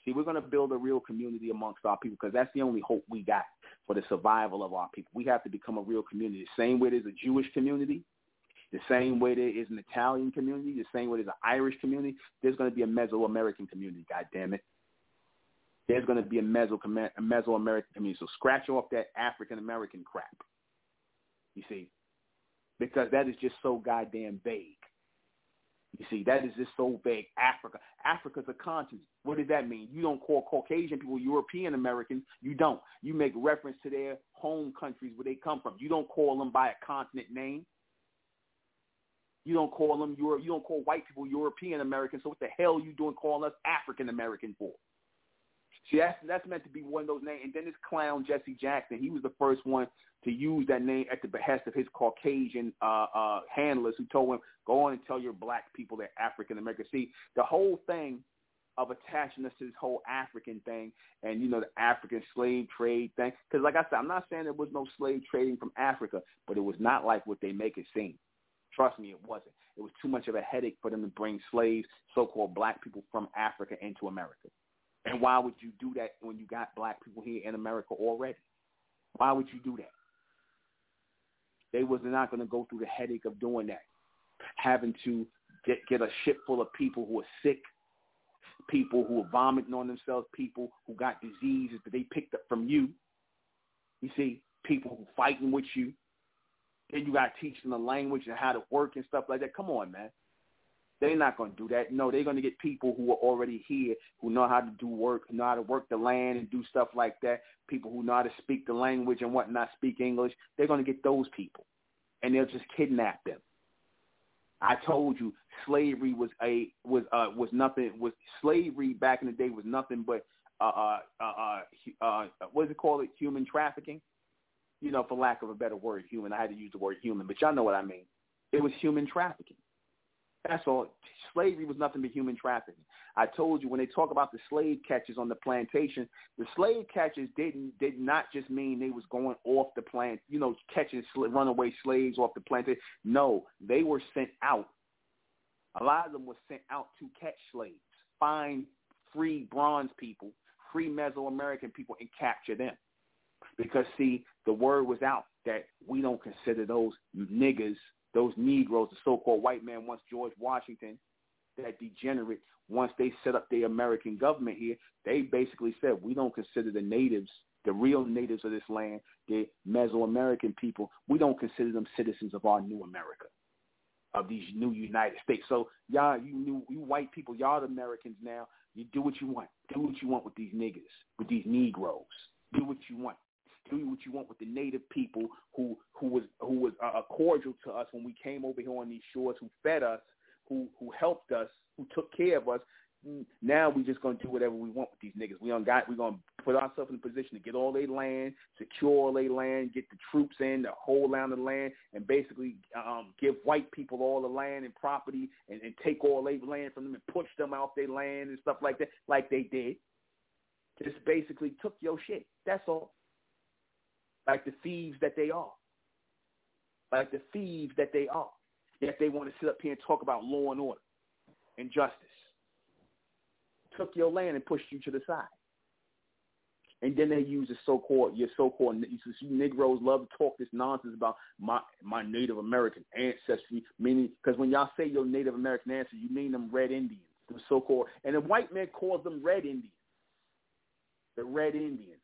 See, we're going to build a real community amongst our people because that's the only hope we got for the survival of our people. We have to become a real community. The same way there's a Jewish community, the same way there is an Italian community, the same way there's an Irish community, there's going to be a Mesoamerican community, God damn it. There's going to be a, Meso, Mesoamerican community. So scratch off that African American crap. You see, because that is just so goddamn vague. You see, that is just so vague. Africa. Africa's a continent. What does that mean? You don't call Caucasian people European Americans. You don't. You make reference to their home countries where they come from. You don't call them by a continent name. You don't call them Euro, you don't call white people European Americans. So what the hell are you doing calling us African American for? See, that's that's meant to be one of those names. And then this clown Jesse Jackson, he was the first one to use that name at the behest of his Caucasian uh, uh, handlers, who told him, "Go on and tell your black people they're African American." See, the whole thing of attaching us to this whole African thing, and you know the African slave trade thing. Because, like I said, I'm not saying there was no slave trading from Africa, but it was not like what they make it seem. Trust me, it wasn't. It was too much of a headache for them to bring slaves, so-called black people from Africa into America. And why would you do that when you got black people here in America already? Why would you do that? They was not going to go through the headache of doing that, having to get get a ship full of people who are sick, people who are vomiting on themselves, people who got diseases that they picked up from you. You see, people who fighting with you. Then you got to teach them the language and how to work and stuff like that. Come on, man. They're not going to do that. No, they're going to get people who are already here, who know how to do work, know how to work the land and do stuff like that. People who know how to speak the language and whatnot, speak English. They're going to get those people, and they'll just kidnap them. I told you, slavery was a was uh was nothing. Was slavery back in the day was nothing but uh uh uh, uh, uh what is it called? It human trafficking. you know, for lack of a better word, human. I had to use the word human, but y'all know what I mean. It was human trafficking. That's all. Slavery was nothing but human trafficking. I told you when they talk about the slave catchers on the plantation, the slave catchers didn't did not just mean they was going off the plant, you know, catching runaway slaves off the plantation. No, they were sent out. A lot of them were sent out to catch slaves, find free bronze people, free Mesoamerican people, and capture them. Because see, the word was out that we don't consider those niggas those Negroes, the so-called white man, once George Washington, that degenerate, once they set up the American government here, they basically said we don't consider the natives, the real natives of this land, the Mesoamerican people, we don't consider them citizens of our new America, of these new United States. So y'all, you new, you white people, y'all the Americans now. You do what you want. Do what you want with these niggas, with these Negroes. Do what you want do what you want with the native people who who was who was uh, cordial to us when we came over here on these shores, who fed us, who who helped us, who took care of us. Now we just gonna do whatever we want with these niggas. We don't got we gonna put ourselves in a position to get all their land, secure all their land, get the troops in, to hold down the land, and basically um, give white people all the land and property, and, and take all their land from them and push them out their land and stuff like that, like they did. Just basically took your shit. That's all like the thieves that they are. Like the thieves that they are. Yet they want to sit up here and talk about law and order and justice. Took your land and pushed you to the side. And then they use the so-called, your so-called, you Negroes love to talk this nonsense about my my Native American ancestry, meaning, because when y'all say your Native American ancestry, you mean them Red Indians, the so-called, and the white man calls them Red Indians. The Red Indians.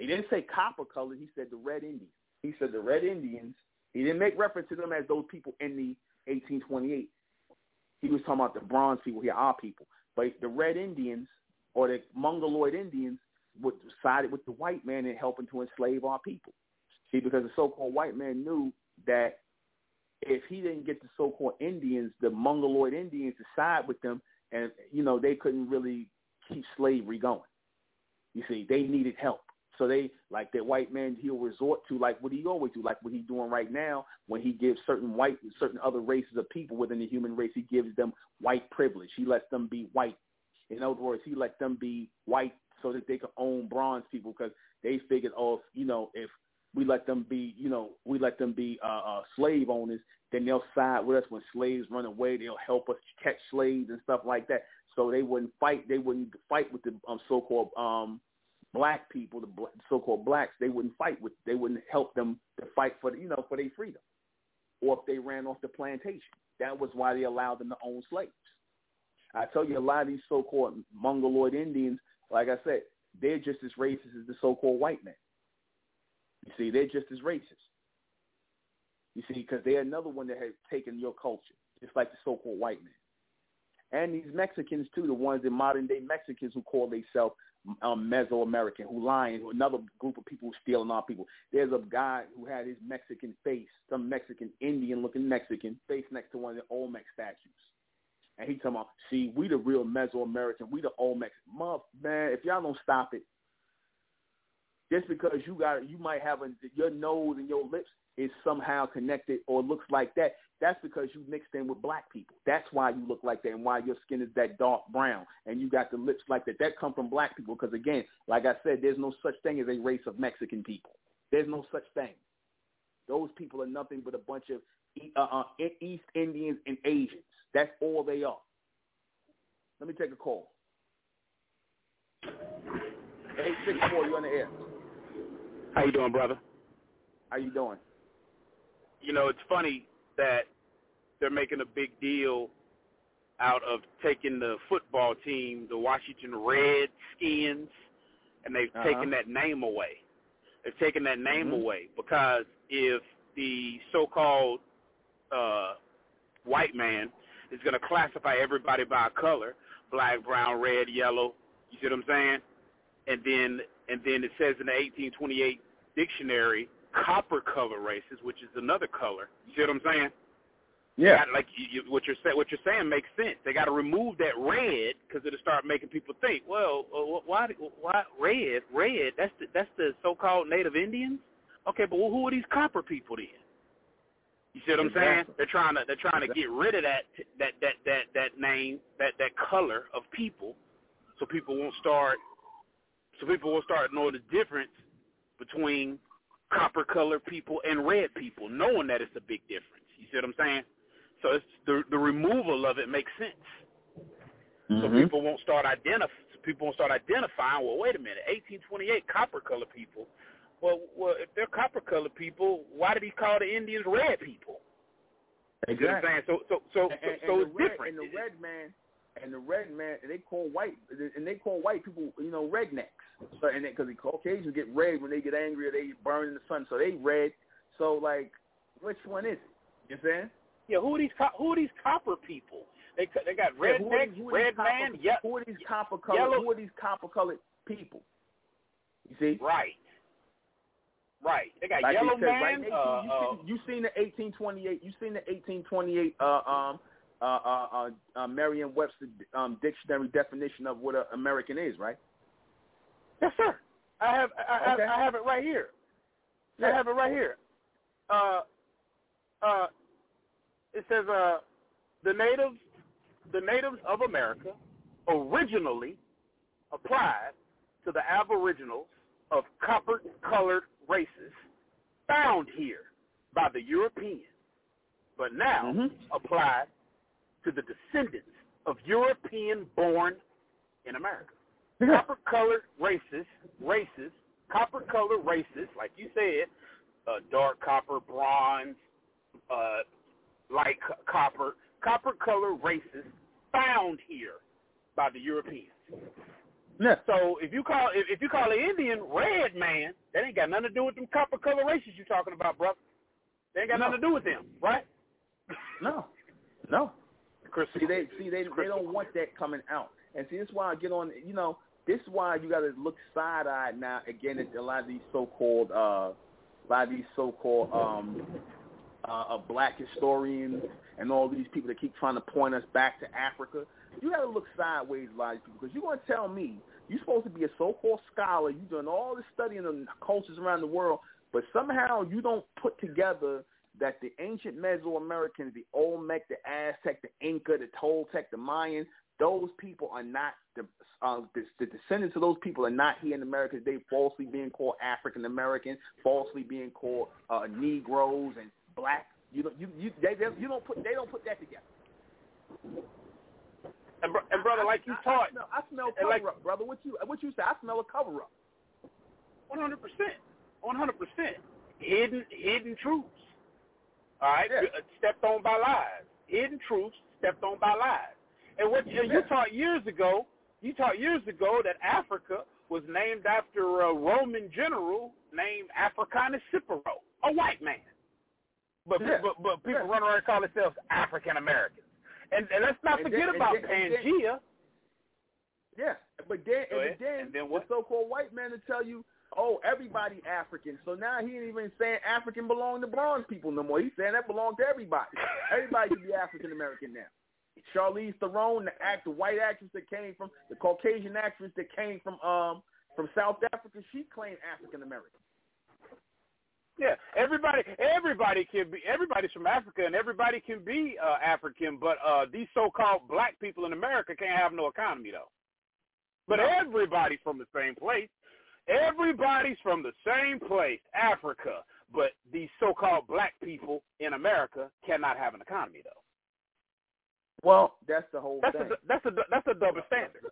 He didn't say copper colored. He said the Red Indians. He said the Red Indians. He didn't make reference to them as those people in the 1828. He was talking about the bronze people here, our people. But the Red Indians or the Mongoloid Indians would sided with the white man in helping to enslave our people. See, because the so-called white man knew that if he didn't get the so-called Indians, the Mongoloid Indians, to side with them, and you know they couldn't really keep slavery going. You see, they needed help. So they like that white man he'll resort to like what he always do, like what he's doing right now when he gives certain white certain other races of people within the human race, he gives them white privilege. He lets them be white. In other words, he lets them be white so that they can own bronze people because they figured, oh, you know, if we let them be, you know, we let them be uh, uh, slave owners, then they'll side with us when slaves run away. They'll help us catch slaves and stuff like that. So they wouldn't fight. They wouldn't fight with the um, so-called um, black people, the so-called blacks, they wouldn't fight with, they wouldn't help them to fight for, you know, for their freedom, or if they ran off the plantation. That was why they allowed them to own slaves. I tell you, a lot of these so-called Mongoloid Indians, like I said, they're just as racist as the so-called white man. You see, they're just as racist. You see, because they're another one that has taken your culture, just like the so-called white man. And these Mexicans too, the ones in modern day Mexicans who call themselves um, Mesoamerican who lying, another group of people stealing our people. There's a guy who had his Mexican face, some Mexican, Indian-looking Mexican face next to one of the Olmec statues. And he talking about, see, we the real Mesoamerican, we the Olmec. Muff, man, if y'all don't stop it, just because you got, you might have a, your nose and your lips is somehow connected or looks like that, that's because you mixed in with black people. That's why you look like that and why your skin is that dark brown and you got the lips like that. That come from black people because, again, like I said, there's no such thing as a race of Mexican people. There's no such thing. Those people are nothing but a bunch of uh, uh, East Indians and Asians. That's all they are. Let me take a call. 864, you on the air. How you doing, brother? How you doing? you know, it's funny that they're making a big deal out of taking the football team, the Washington Redskins, and they've uh-huh. taken that name away. They've taken that name mm-hmm. away because if the so-called uh, white man is going to classify everybody by color, black, brown, red, yellow, you see what I'm saying? And then and then it says in the 1828 dictionary copper color races, which is another color. You see what I'm saying? Yeah. Got, like you, you, what you're saying, what you're saying makes sense. They got to remove that red because it'll start making people think. Well, uh, why, why red? Red? That's the that's the so-called Native Indians. Okay, but well, who are these copper people then? You see what I'm exactly. saying? They're trying to they're trying to get rid of that that that that that name that that color of people, so people won't start so people will start knowing the difference between copper colored people and red people, knowing that it's a big difference. You see what I'm saying? So it's the the removal of it makes sense. Mm-hmm. So people won't start identifying. People won't start identifying. Well, wait a minute. 1828 copper colored people. Well, well, if they're copper colored people, why did he call the Indians red people? Exactly. You know what I'm saying? So so so and, so, and so it's red, different. And the red man and the red man, and they call white, and they call white people, you know, rednecks. So, and because the Caucasians get red when they get angry or they burn in the sun, so they red. So, like, which one is it? You saying? Yeah, who are these? Who are these copper people? They they got rednecks, yeah, red copper, man. Yeah, who are these copper colored? Yellow. Who are these copper colored people? You see? Right. Right. They got like yellow man. Right, you, uh, seen, uh, you seen the 1828. You seen the 1828 uh, um uh, uh, uh, uh, Merriam-Webster um, dictionary definition of what an American is, right? Yes, sir. I have I, okay. I, I have it right here. Yeah. I have it right here. Uh, uh, it says uh, the natives, the natives of America, originally applied to the aboriginals of copper-colored races found here by the Europeans, but now mm-hmm. applied to the descendants of European-born in America. Copper-colored races, races, copper-colored races, like you said, uh, dark copper, bronze, uh, light co- copper, copper-colored races found here by the Europeans. Yeah. So if you call if, if you call an Indian red man, that ain't got nothing to do with them copper color races you're talking about, brother. They ain't got no. nothing to do with them, right? No, no. Crystal. See, they see they they don't want that coming out, and see this is why I get on. You know, this is why you got to look side eyed now again at a lot of these so called uh, a lot of these so called um, uh, uh, black historians and all these people that keep trying to point us back to Africa. You got to look sideways a lot of people because you're going to tell me you're supposed to be a so-called scholar. You're doing all this studying of cultures around the world, but somehow you don't put together that the ancient Mesoamericans, the Olmec, the Aztec, the Inca, the Toltec, the Mayan, those people are not the, uh, the, the descendants of those people are not here in America. They falsely being called African American, falsely being called uh, Negroes and black. You don't you you they, they you don't put they don't put that together. And, bro, and brother, like you I, taught, I smell, I smell cover like, up, brother. What you what you say? I smell a cover up. One hundred percent, one hundred percent. Hidden hidden truths. All right, yeah. Uh, stepped on by lies. Hidden truths stepped on by lies. And what and you taught years ago, you taught years ago that Africa was named after a Roman general named Africanus Scipio, a white man. But yeah. but, but people yeah. run around and call themselves African Americans. And, and let's not and forget then, about and then, Pangea. Yeah, but then and then, and then what? the so-called white man to tell you, oh, everybody African. So now he ain't even saying African belong to bronze people no more. He's saying that belongs to everybody. everybody can be African American now. Charlize Theron, the act, the white actress that came from the Caucasian actress that came from um from South Africa, she claimed African American. Yeah, everybody, everybody can be. Everybody's from Africa, and everybody can be uh, African. But uh, these so-called black people in America can't have no economy, though. But everybody's from the same place. Everybody's from the same place, Africa. But these so-called black people in America cannot have an economy, though. Well, that's the whole That's thing. a that's a that's a double standard.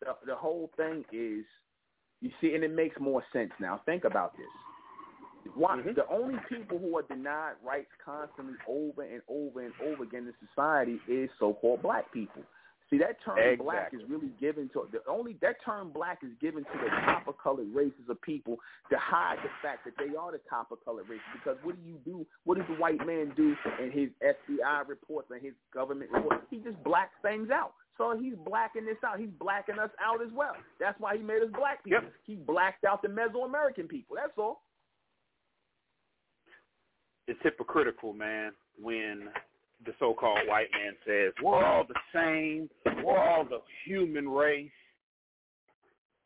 the, the whole thing is, you see, and it makes more sense now. Think about this. Why, Mhm. The only people who are denied rights constantly over and over and over again in society is so-called black people. See, that term black is really given to the only that term black is given to the copper-colored races of people to hide the fact that they are the copper-colored races. Because what do you do? What does the white man do in his FBI reports and his government reports? He just blacks things out. So he's blacking this out. He's blacking us out as well. That's why he made us black people. Yep. He blacked out the Mesoamerican people. That's all. It's hypocritical, man, when the so-called white man says we're all the same, we're all the human race,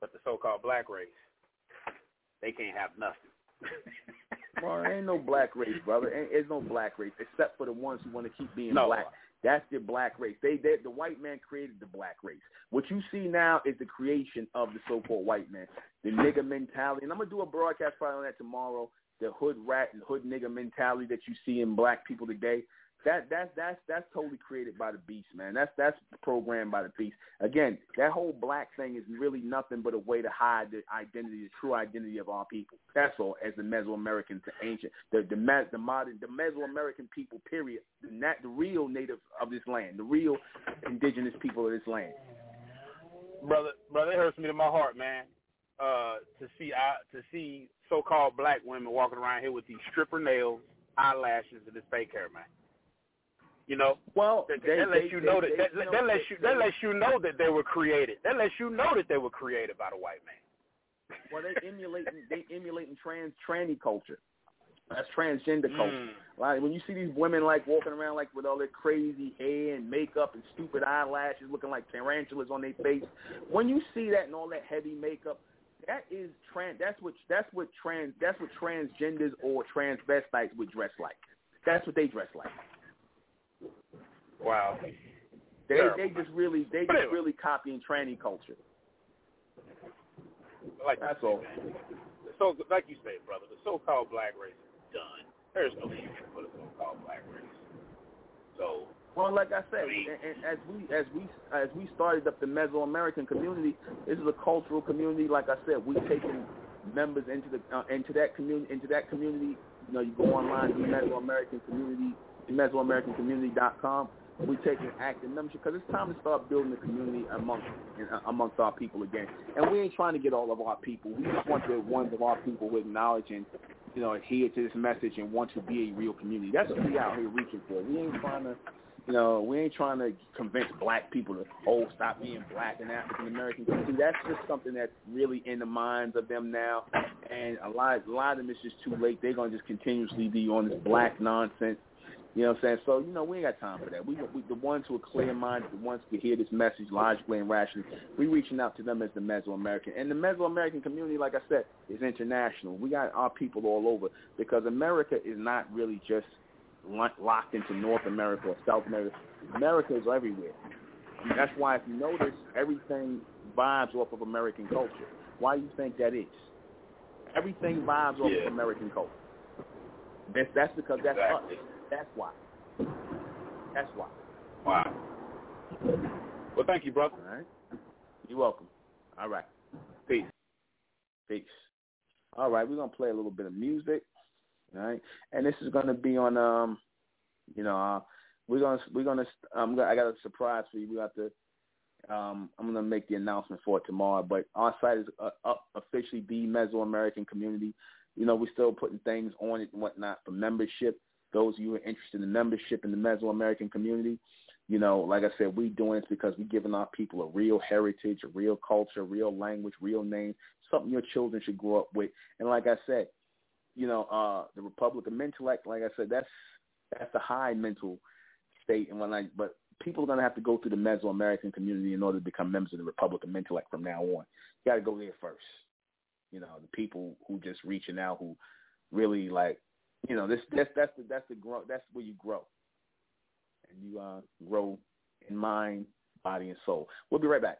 but the so-called black race, they can't have nothing. (laughs) Well, there ain't no black race, brother. There's no black race except for the ones who want to keep being no. black. That's the black race. They, they, the white man created the black race. What you see now is the creation of the so-called white man, the nigger mentality. And I'm gonna do a broadcast probably on that tomorrow. The hood rat and hood nigger mentality that you see in black people today. That that's that's that's totally created by the beast, man. That's that's programmed by the beast. Again, that whole black thing is really nothing but a way to hide the identity, the true identity of our people. That's all. As the Mesoamerican to ancient, the the the modern, the Mesoamerican people, period. Not the real native of this land, the real indigenous people of this land. Brother, brother, it hurts me to my heart, man. Uh, to see to see so-called black women walking around here with these stripper nails, eyelashes, and this fake hair, man. You know, well, that, they, that lets they, you know that they, that, you know, that lets you that lets you know that they were created. That lets you know that they were created by the white man. Well, they emulating they emulating trans tranny culture. That's transgender culture. Mm. Like when you see these women like walking around like with all their crazy hair and makeup and stupid eyelashes, looking like tarantulas on their face. When you see that and all that heavy makeup, that is trans. That's what that's what trans that's what transgenders or transvestites would dress like. That's what they dress like. Wow. They Terrible. they just really they But just anyway. really copying tranny culture. Like That's all. So, like you say, brother, the so-called black race is done. There's no future for the so-called black race. So, Well, like I said, and, and as we as we as we started up the Mesoamerican community, this is a cultural community. Like I said, we taking members into the uh, into that community into that community. You know, you go online, the Mesoamerican community, MesoAmericanCommunity.com. We taking active membership because it's time to start building the community amongst uh, amongst our people again. And we ain't trying to get all of our people. We just want the ones of our people who acknowledge and you know adhere to this message and want to be a real community. That's what we out here reaching for. We ain't trying to you know, we ain't trying to convince black people to oh stop being black and African American. See, that's just something that's really in the minds of them now, and a lot, a lot of them is just too late. They're gonna just continuously be on this black nonsense. You know what I'm saying? So you know, we ain't got time for that. We, we the ones who are clear minded, the ones who hear this message logically and rationally, we reaching out to them as the Mesoamerican. And the Mesoamerican community, like I said, is international. We got our people all over because America is not really just locked into North America or South America. America is everywhere. Mean, that's why if you notice, everything vibes off of American culture. Why do you think that is? Everything vibes off Yeah. of American culture. That's, that's because that's Exactly. us. That's why. That's why. wow. Well, thank you, brother. All right. You're welcome. All right. Peace. Peace. All right, we're gonna play a little bit of music. All right, and this is gonna be on um, you know, uh, we're gonna we're gonna um, I got a surprise for you. We got to um, I'm gonna make the announcement for it tomorrow. But our site is uh, up officially the Mesoamerican community. You know, we're still putting things on it and whatnot for membership. Those of you who are interested in membership in the Mesoamerican community, you know, like I said, we doing this because we're giving our people a real heritage, a real culture, real language, real name, something your children should grow up with. And like I said, you know, uh, the Republic of Mentellect, like I said, that's that's the high mental state and whatnot. But people are going to have to go through the Mesoamerican community in order to become members of the Republic of Mentellect from now on. You got to go there first. You know, the people who just reaching out, who really like, you know, this that's that's the that's the grow that's where you grow, and you uh, grow in mind, body, and soul. We'll be right back.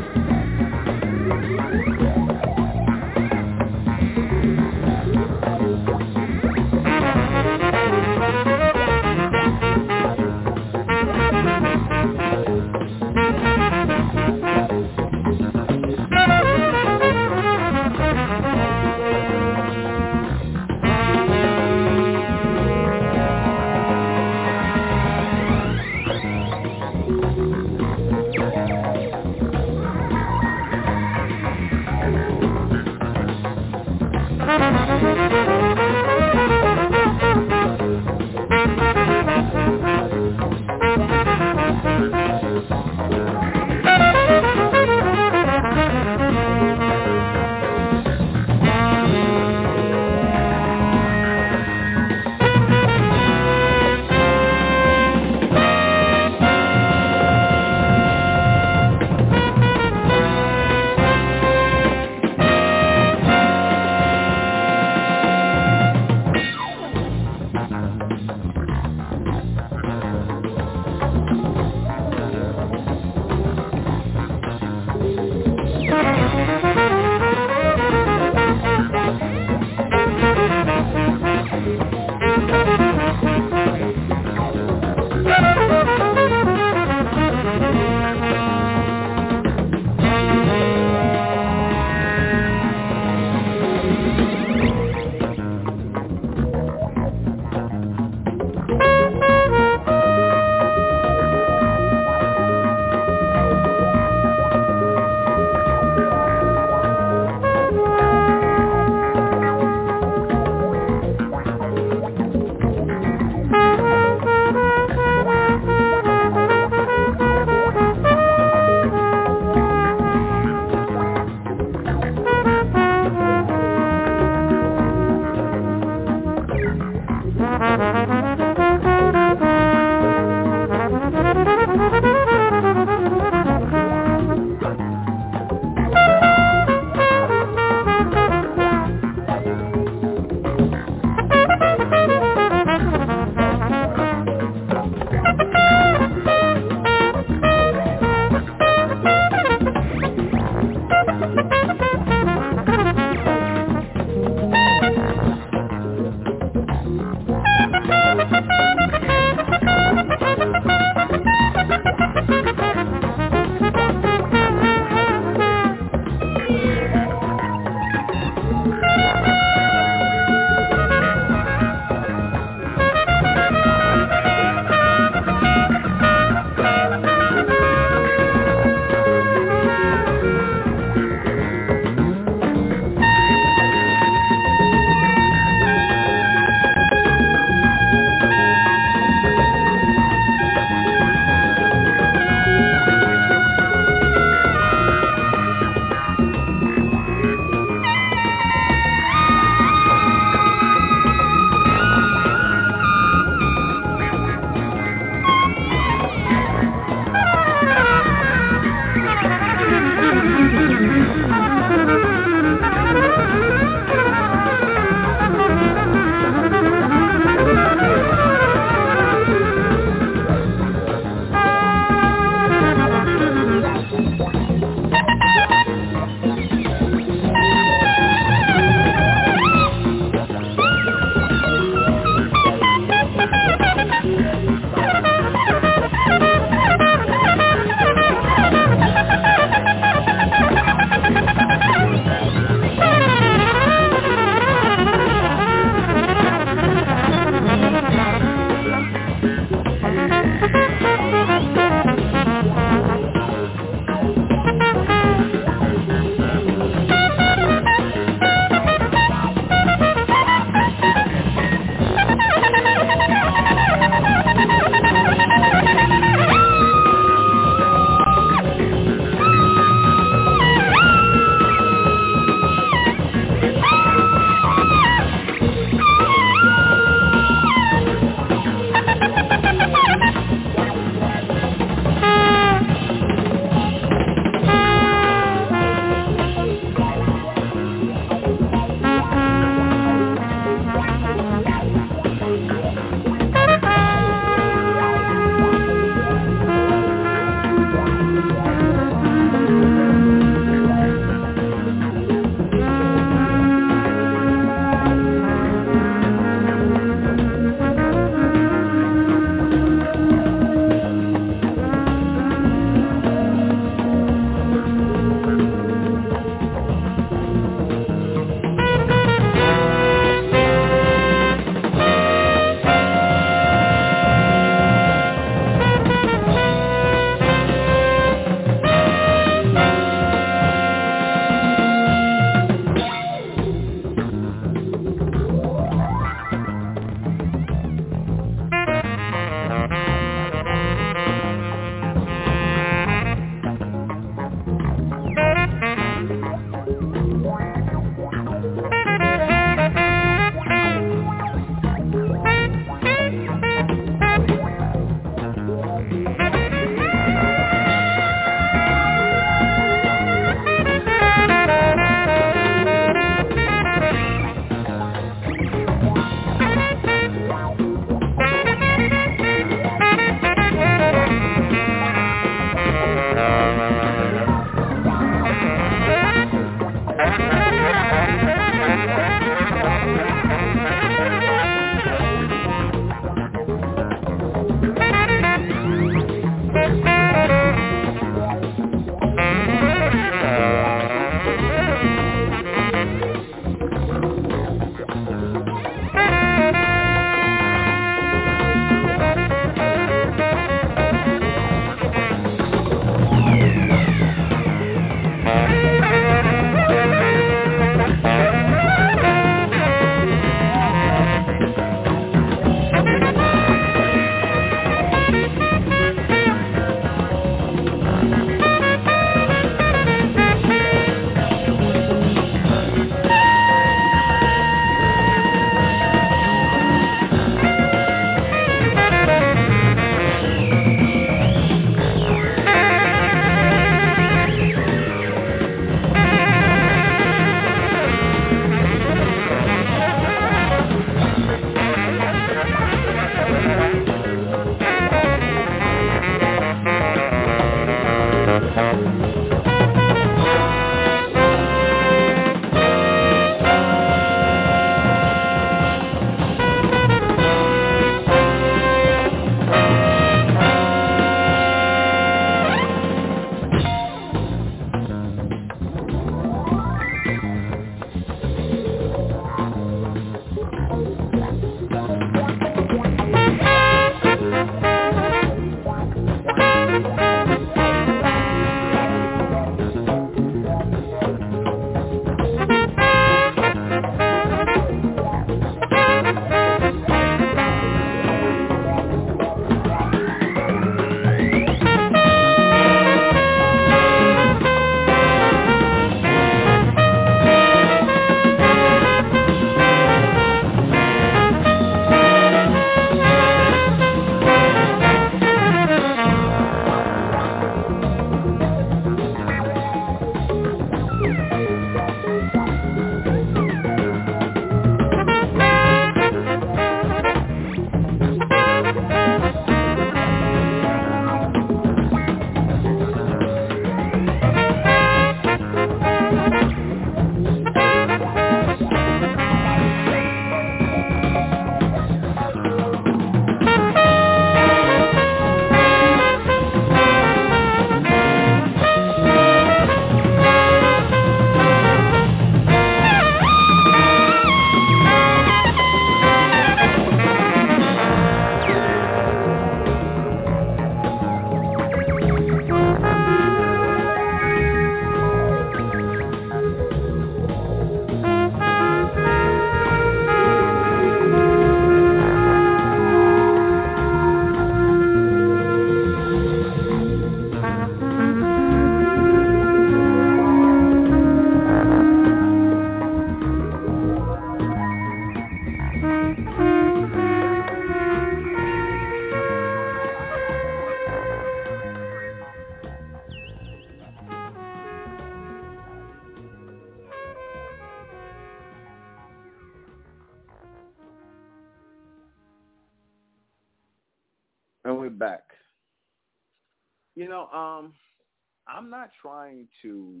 Trying to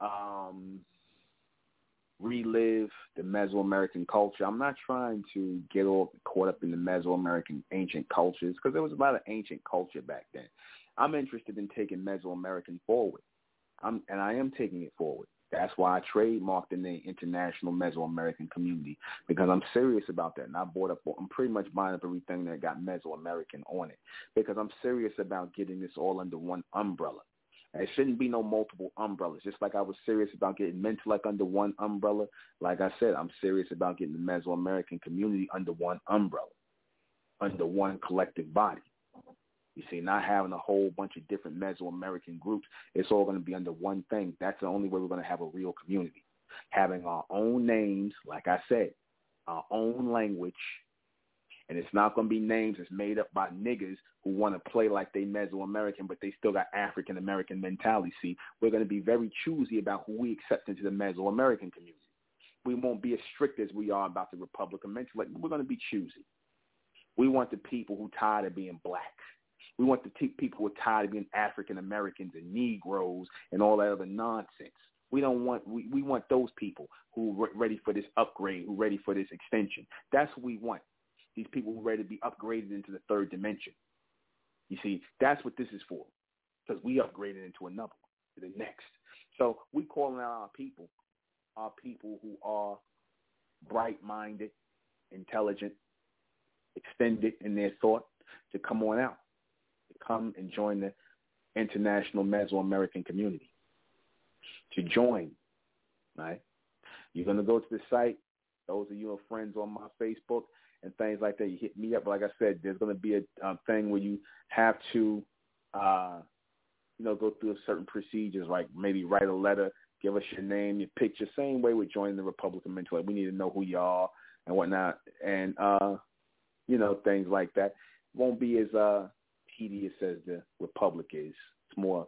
um, relive the Mesoamerican culture. I'm not trying to get all caught up in the Mesoamerican ancient cultures because there was a lot of ancient culture back then. I'm interested in taking Mesoamerican forward. I'm, and I am taking it forward. That's why I trademarked the name International Mesoamerican Community because I'm serious about that. And I bought up, I'm pretty much buying up everything that got Mesoamerican on it because I'm serious about getting this all under one umbrella. It shouldn't be no multiple umbrellas. Just like I was serious about getting Mentellect under one umbrella, like I said, I'm serious about getting the Mesoamerican community under one umbrella, under one collective body. You see, not having a whole bunch of different Mesoamerican groups. It's all going to be under one thing. That's the only way we're going to have a real community. Having our own names, like I said, our own language, and it's not going to be names that's made up by niggas who want to play like they Mesoamerican, but they still got African American mentality. See, we're going to be very choosy about who we accept into the Mesoamerican community. We won't be as strict as we are about the Republic of Mentellect. We're going to be choosy. We want the people who tired of being black. We want the t- people who are tired of being African Americans and Negroes and all that other nonsense. We don't want we, we want those people who are ready for this upgrade, who are ready for this extension. That's what we want. These people who are ready to be upgraded into the third dimension. You see, that's what this is for, because we upgraded into another one, to the next. So we calling out our people, our people who are bright-minded, intelligent, extended in their thought, to come on out, to come and join the international Mesoamerican community, to join, right? You're going to go to the site. Those of you are friends on my Facebook, and things like that, you hit me up. Like I said, there's going to be a um, thing where you have to, uh, you know, go through certain procedures, like maybe write a letter, give us your name, your picture. Same way with joining the Republican mentor. We need to know who you are and whatnot, and uh, you know, things like that. Won't be as uh, tedious as the Republic is. It's more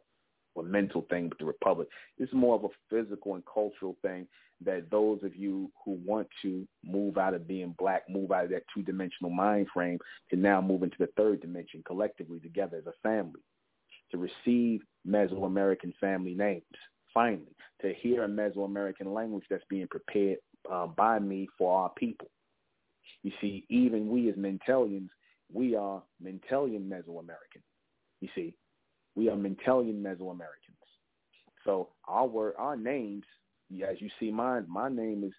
a mental thing with the Republic. It's more of a physical and cultural thing that those of you who want to move out of being black, move out of that two-dimensional mind frame, can now move into the third dimension collectively together as a family. to receive Mesoamerican family names. Finally, to hear a Mesoamerican language that's being prepared uh, by me for our people. You see, even we as Mentelians, we are Mentelian Mesoamerican. You see, we are Mentelian Mesoamericans. So our word, our names, as you see mine, my name is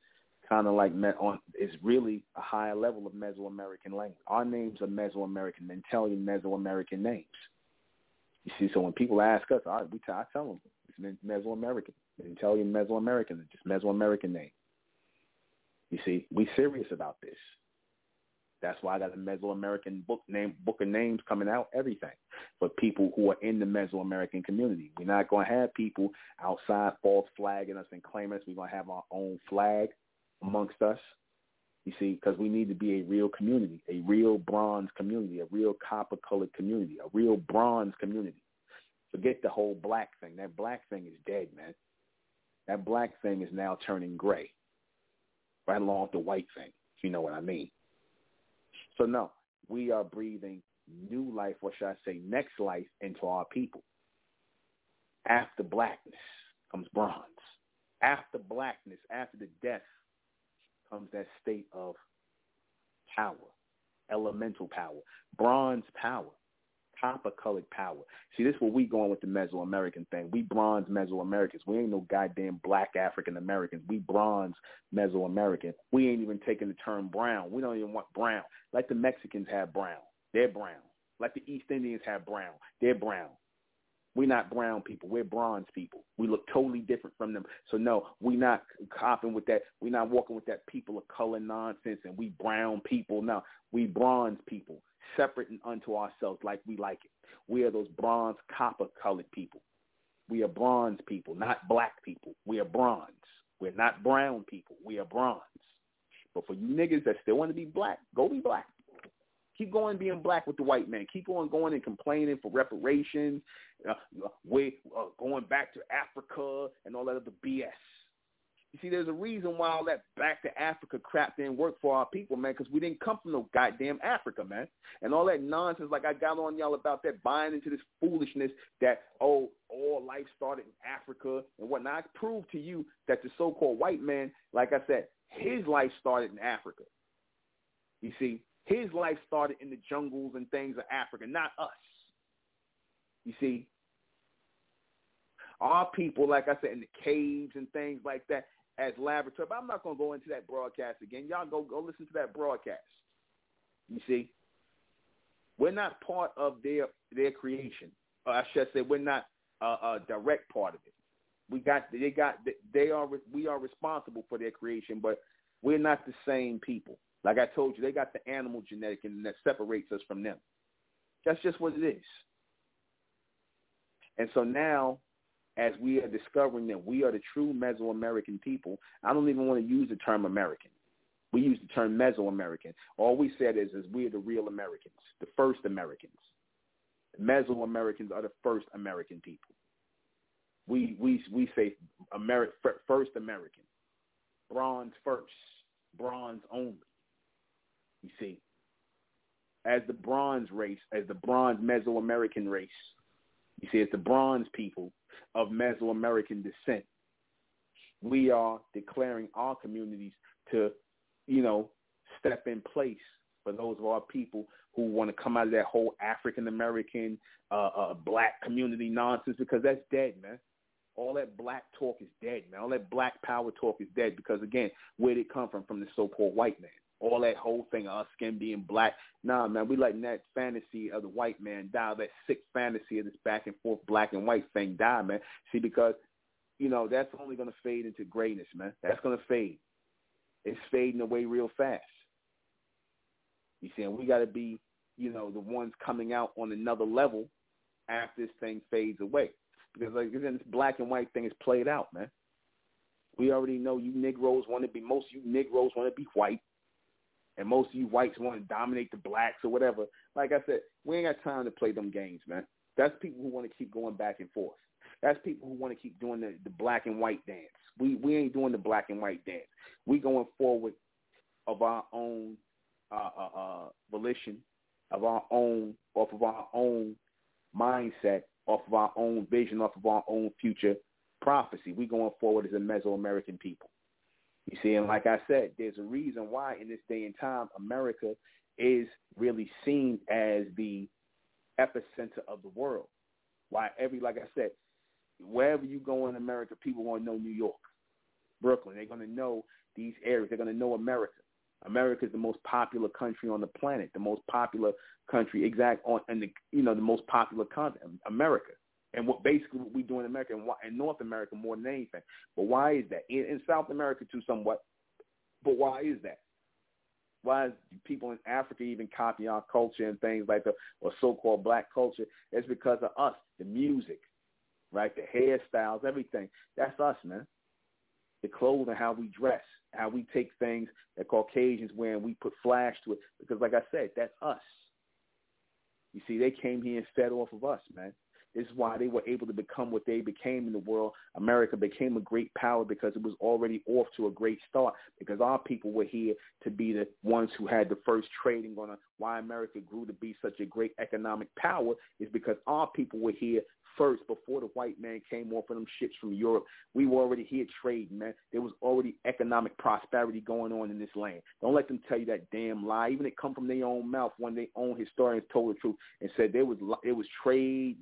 kind of like on is really a higher level of Mesoamerican language. Our names are Mesoamerican, Mentelian Mesoamerican names. You see, so when people ask us, I, we t- I tell them it's Mesoamerican, Mentelian Mesoamerican, just Mesoamerican name. You see, we serious about this. That's why I got a Mesoamerican book name, book of names coming out, everything for people who are in the Mesoamerican community. We're not going to have people outside false flagging us and claiming us. We're going to have our own flag amongst us. You see, because we need to be a real community, a real bronze community, a real copper-colored community, a real bronze community. Forget the whole black thing. That black thing is dead, man. That black thing is now turning gray, right along with the white thing, if you know what I mean. So no, we are breathing new life, or should I say next life, into our people. After blackness comes bronze. After blackness, after the death, comes that state of power, elemental power, bronze power, copper-colored power. See, this is where we going with the Mesoamerican thing. We bronze Mesoamericans. We ain't no goddamn black African Americans. We bronze Mesoamerican. We ain't even taking the term brown. We don't even want brown. Like the Mexicans have brown. They're brown. Like the East Indians have brown. They're brown. We're not brown people. We're bronze people. We look totally different from them. So no, we're not copping with that. We're not walking with that people of color nonsense and we brown people. No, we bronze people, separate and unto ourselves like we like it. We are those bronze copper colored people. We are bronze people, not black people. We are bronze. We're not brown people. We are bronze. But for you niggas that still want to be black, go be black. Keep going being black with the white man. Keep on going and complaining for reparations, uh, way, uh, going back to Africa and all that other BS. You see, there's a reason why all that back to Africa crap didn't work for our people, man, because we didn't come from no goddamn Africa, man. And all that nonsense, like I got on y'all about that, buying into this foolishness that, oh, all life started in Africa and whatnot. I proved to you that the so-called white man, like I said, his life started in Africa. You see, his life started in the jungles and things of Africa, not us. You see, our people, like I said, in the caves and things like that, as laboratory. But I'm not going to go into that broadcast again. Y'all go go listen to that broadcast. You see, we're not part of their their creation. Or I should say, we're not a, a direct part of it. We got they got they are we are responsible for their creation, but we're not the same people. Like I told you, they got the animal genetic and that separates us from them. That's just what it is. And so now, as we are discovering that we are the true Mesoamerican people, I don't even want to use the term American. We use the term Mesoamerican. All we said is, is we're the real Americans, the first Americans. Mesoamericans are the first American people. We we we say Ameri- first American, bronze first, bronze only. You see, as the bronze race, as the bronze Mesoamerican race, you see, as the bronze people of Mesoamerican descent, we are declaring our communities to, you know, step in place for those of our people who want to come out of that whole African American uh, uh, black community nonsense because that's dead, man. All that black talk is dead, man. All that black power talk is dead because again, where did it come from? From the so-called white man all that whole thing of our skin being black. Nah, man, we letting that fantasy of the white man die, that sick fantasy of this back and forth black and white thing die, man. See, because, you know, that's only going to fade into greatness, man. That's going to fade. It's fading away real fast. You see, and we got to be, you know, the ones coming out on another level after this thing fades away. Because, like, again, this black and white thing is played out, man. We already know you Negroes want to be, most you Negroes want to be white and most of you whites want to dominate the blacks or whatever. Like I said, we ain't got time to play them games, man. That's people who want to keep going back and forth. That's people who want to keep doing the, the black and white dance. We we ain't doing the black and white dance. We going forward of our own uh, uh, uh, volition, of our own, off of our own mindset, off of our own vision, off of our own future prophecy. We going forward as a Mesoamerican people. You see, and like I said, there's a reason why in this day and time America is really seen as the epicenter of the world. Why every, like I said, wherever you go in America, people want to know New York, Brooklyn. They're going to know these areas. They're going to know America. America is the most popular country on the planet, the most popular country, exact on, and the you know the most popular continent, America. And what basically what we do in America and, in North America more than anything. But why is that? In, in South America too, somewhat. But why is that? Why is people in Africa even copy our culture and things like that, or so-called black culture? It's because of us, the music, right? The hairstyles, everything. That's us, man. The clothing, how we dress, how we take things that Caucasians wear and we put flash to it. Because like I said, that's us. You see, they came here and fed off of us, man. This is why they were able to become what they became in the world. America became a great power because it was already off to a great start because our people were here to be the ones who had the first trading on a, why America grew to be such a great economic power is because our people were here first before the white man came off of them ships from Europe. We were already here trading, man. There was already economic prosperity going on in this land. Don't let them tell you that damn lie. Even it come from their own mouth when their own historians told the truth and said there was it was trade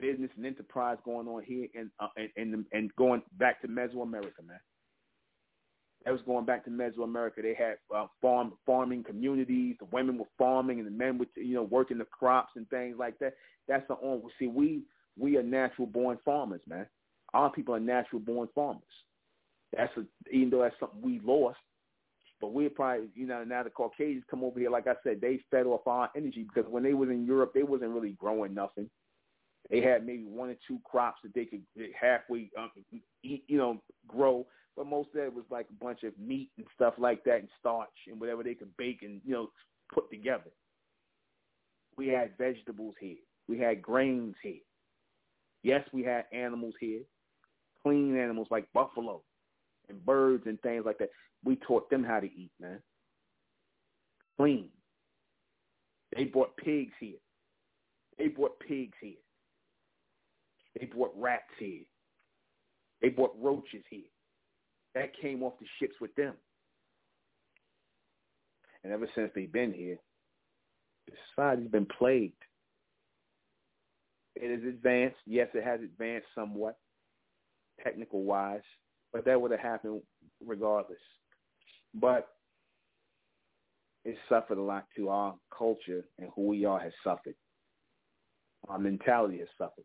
business and enterprise going on here and uh, and, and and going back to Mesoamerica, man. That was going back to Mesoamerica. They had uh, farm farming communities. The women were farming, and the men were you know working the crops and things like that. That's the on. See, we we are natural born farmers, man. Our people are natural born farmers. That's a, even though that's something we lost, but we're probably you know now the Caucasians come over here. Like I said, they fed off our energy because when they was in Europe, they wasn't really growing nothing. They had maybe one or two crops that they could halfway, um, eat, you know, grow. But most of it was like a bunch of meat and stuff like that, and starch and whatever they could bake and you know put together. We had vegetables here. We had grains here. Yes, we had animals here, clean animals like buffalo and birds and things like that. We taught them how to eat, man. Clean. They brought pigs here. They brought pigs here. They brought rats here. They brought roaches here. That came off the ships with them. And ever since they've been here, society's been plagued. It is advanced. Yes, it has advanced somewhat, technical wise, but that would have happened regardless. But it suffered a lot to Our culture and who we are has suffered. Our mentality has suffered.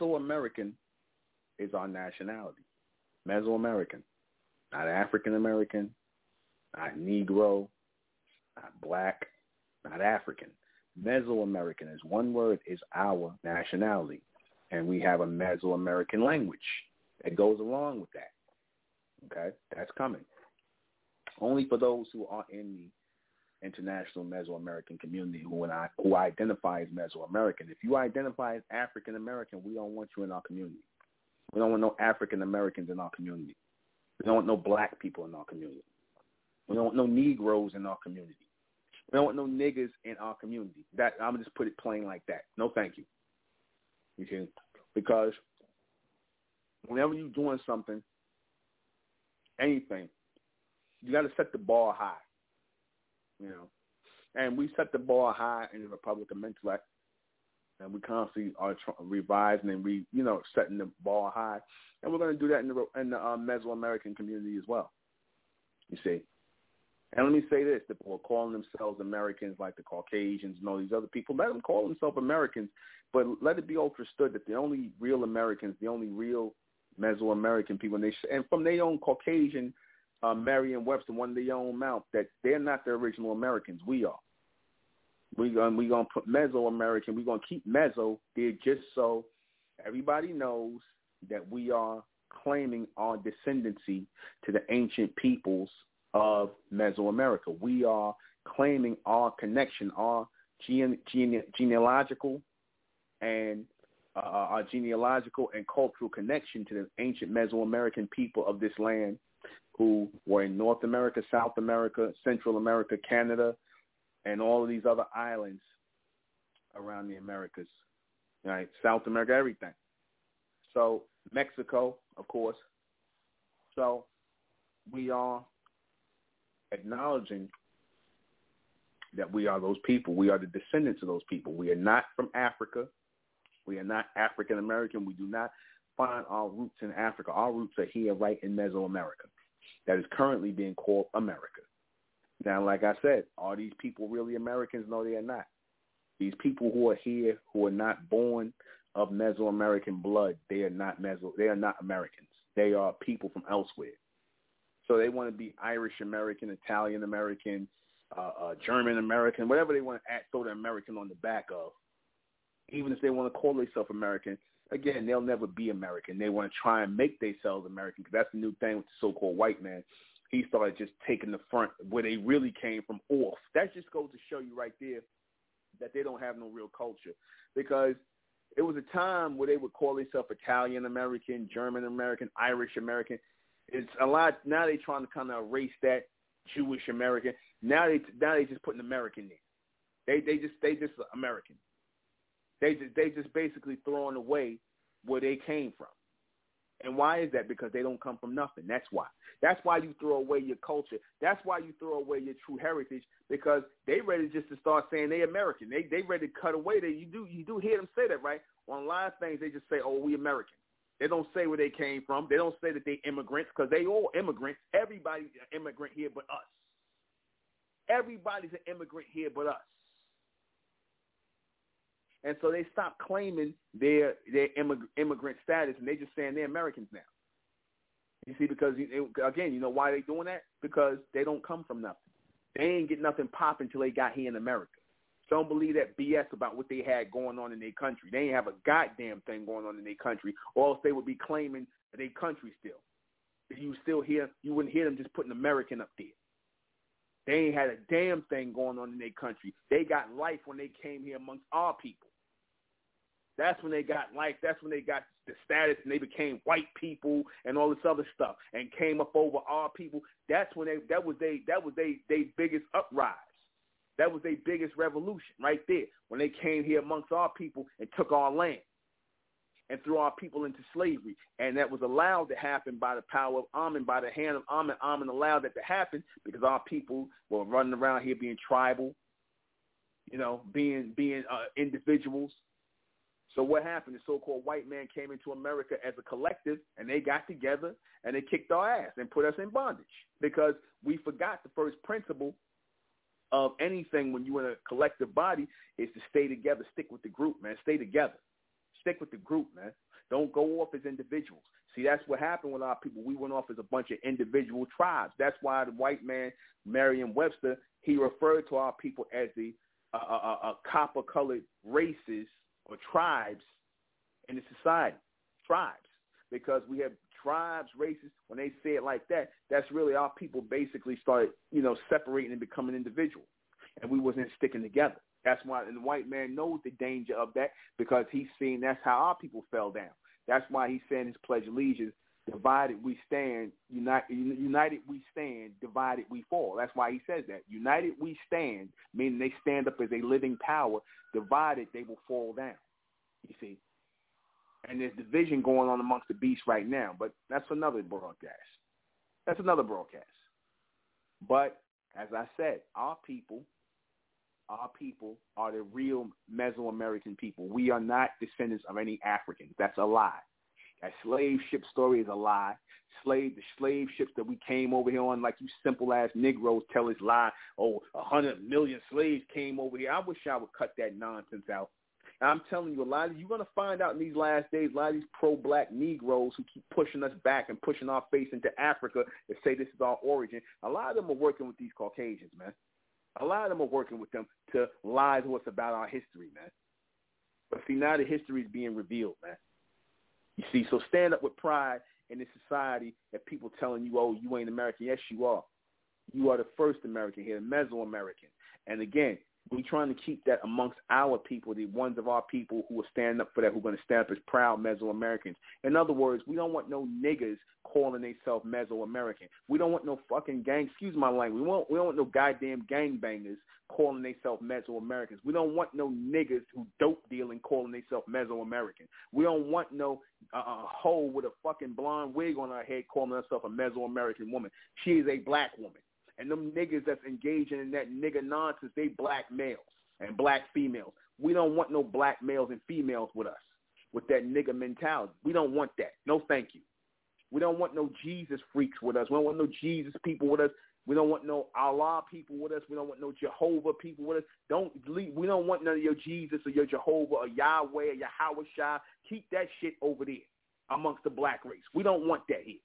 Mesoamerican is our nationality. Mesoamerican. Not African American, not Negro, not black, not African. Mesoamerican is one word, is our nationality. And we have a Mesoamerican language that goes along with that. Okay? That's coming. Only for those who are in the international Mesoamerican community who and I, who identify as Mesoamerican. If you identify as African American, we don't want you in our community. We don't want no African Americans in our community. We don't want no black people in our community. We don't want no Negroes in our community. We don't want no niggas in our community. That I'm gonna just put it plain like that. No, thank you. You see, because whenever you're doing something, anything, you got to set the bar high. You know, and we set the bar high in the Republic of Mentellect, and we constantly are revising and re, you know, setting the bar high, and we're going to do that in the in the uh, Mesoamerican community as well. You see, and let me say this, the people calling themselves Americans like the Caucasians and all these other people. Let them call themselves Americans, but let it be understood that the only real Americans, the only real Mesoamerican people, and, they, and from their own Caucasian, uh, Merriam-Webster, of their own mouth, that they're not the original Americans. We are. We're going we gonna put Mesoamerican. We're going to keep Meso there just so everybody knows that we are claiming our descendancy to the ancient peoples of Mesoamerica. We are claiming our connection, our gene, gene, genealogical and uh, our genealogical and cultural connection to the ancient Mesoamerican people of this land who were in North America, South America, Central America, Canada, and all of these other islands around the Americas, right? South America, everything. So Mexico, of course. So we are acknowledging that we are those people. We are the descendants of those people. We are not from Africa. We are not African American. We do not find our roots in Africa. Our roots are here right in Mesoamerica that is currently being called America. Now, like I said, are these people really Americans? No, they are not. These people who are here, who are not born of Mesoamerican blood, they are not Meso. They are not Americans. They are people from elsewhere. So they want to be Irish American, Italian American, uh, uh, German American, whatever they want to add, throw the American on the back of. Even if they want to call themselves American, again, they'll never be American. They want to try and make themselves American because that's the new thing with the so-called white man. He started just taking the front where they really came from off. That just goes to show you right there that they don't have no real culture because it was a time where they would call themselves Italian American, German American, Irish American. It's a lot now. They're trying to kind of erase that Jewish American. Now they now they just putting American in. They they just they just American. They just they just basically throwing away where they came from. And why is that? Because they don't come from nothing. That's why. That's why you throw away your culture. That's why you throw away your true heritage because they ready just to start saying they American. They they ready to cut away that you do you do hear them say that, right? On a lot of things they just say, Oh, we American. They don't say where they came from. They don't say that they immigrants because they all immigrants. Everybody's an immigrant here but us. Everybody's an immigrant here but us. And so they stop claiming their their immigrant status, and they just saying they're Americans now. You see, because again, you know why they doing that? Because they don't come from nothing. They ain't get nothing popping until they got here in America. So don't believe that BS about what they had going on in their country. They ain't have a goddamn thing going on in their country, or else they would be claiming their country still. If you still hear, you wouldn't hear them just putting American up there. They ain't had a damn thing going on in their country. They got life when they came here amongst our people. That's when they got life. That's when they got the status and they became white people and all this other stuff and came up over our people. That's when they that was they that was they they biggest uprise. That was their biggest revolution right there when they came here amongst our people and took our land and threw our people into slavery. And that was allowed to happen by the power of Amen, by the hand of Amen. Amen allowed that to happen because our people were running around here being tribal, you know, being being uh, individuals. So what happened? The so-called white man came into America as a collective, and they got together and they kicked our ass and put us in bondage because we forgot the first principle of anything when you're in a collective body is to stay together, stick with the group, man. Stay together. Stick with the group, man. Don't go off as individuals. See, that's what happened with our people. We went off as a bunch of individual tribes. That's why the white man, Merriam-Webster, he referred to our people as the uh, uh, uh, uh copper-colored races or tribes in the society. Tribes. Because we have tribes, races, when they say it like that, that's really our people basically started, you know, separating and becoming individual. And we wasn't sticking together. That's why, and the white man knows the danger of that because he's seen that's how our people fell down. That's why he's saying his pledge allegiance, divided we stand, united, united we stand, divided we fall. That's why he says that. United we stand, meaning they stand up as a living power. Divided, they will fall down. You see? And there's division going on amongst the beasts right now, but that's another broadcast. That's another broadcast. But as I said, our people, our people are the real Mesoamerican people. We are not descendants of any Africans. That's a lie. That slave ship story is a lie. Slave, the slave ships that we came over here on, like you simple ass Negroes tell us lie. Oh, a hundred million slaves came over here. I wish I would cut that nonsense out. And I'm telling you, a lot of you're gonna find out in these last days, a lot of these pro-black Negroes who keep pushing us back and pushing our face into Africa and say this is our origin. A lot of them are working with these Caucasians, man. A lot of them are working with them to lie to us about our history, man. But see, now the history is being revealed, man. You see, so stand up with pride in this society that people telling you, oh, you ain't American. Yes, you are. You are the first American here, the Mesoamerican. And again, we trying to keep that amongst our people, the ones of our people who are standing up for that, who are going to stand up as proud Mesoamericans. In other words, we don't want no niggas calling themselves Mesoamerican. We don't want no fucking gang, excuse my language, we, want, we don't want no goddamn gangbangers calling themselves Mesoamericans. We don't want no niggas who dope dealing calling themselves Mesoamerican. We don't want no uh, uh, hoe with a fucking blonde wig on her head calling herself a Mesoamerican woman. She is a black woman. And them niggas that's engaging in that nigga nonsense, they black males and black females. We don't want no black males and females with us with that nigga mentality. We don't want that. No thank you. We don't want no Jesus freaks with us. We don't want no Jesus people with us. We don't want no Allah people with us. We don't want no Jehovah people with us. Don't leave. We don't want none of your Jesus or your Jehovah or Yahweh or Yahweh Shah. Keep that shit over there amongst the black race. We don't want that here.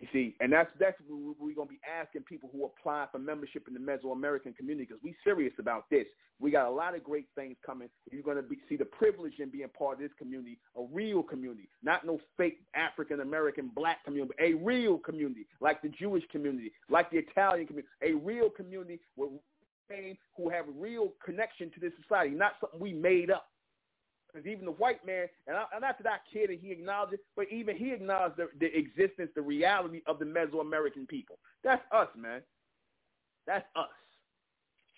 You see, and that's that's what we're going to be asking people who apply for membership in the Mesoamerican community because we're serious about this. We got a lot of great things coming. You're going to be, see the privilege in being part of this community, a real community, not no fake African American black community, a real community like the Jewish community, like the Italian community, a real community where who have a real connection to this society, not something we made up. Because even the white man, and, I, and after that kid, and he acknowledged it, but even he acknowledged the, the existence, the reality of the Mesoamerican people. That's us, man. That's us.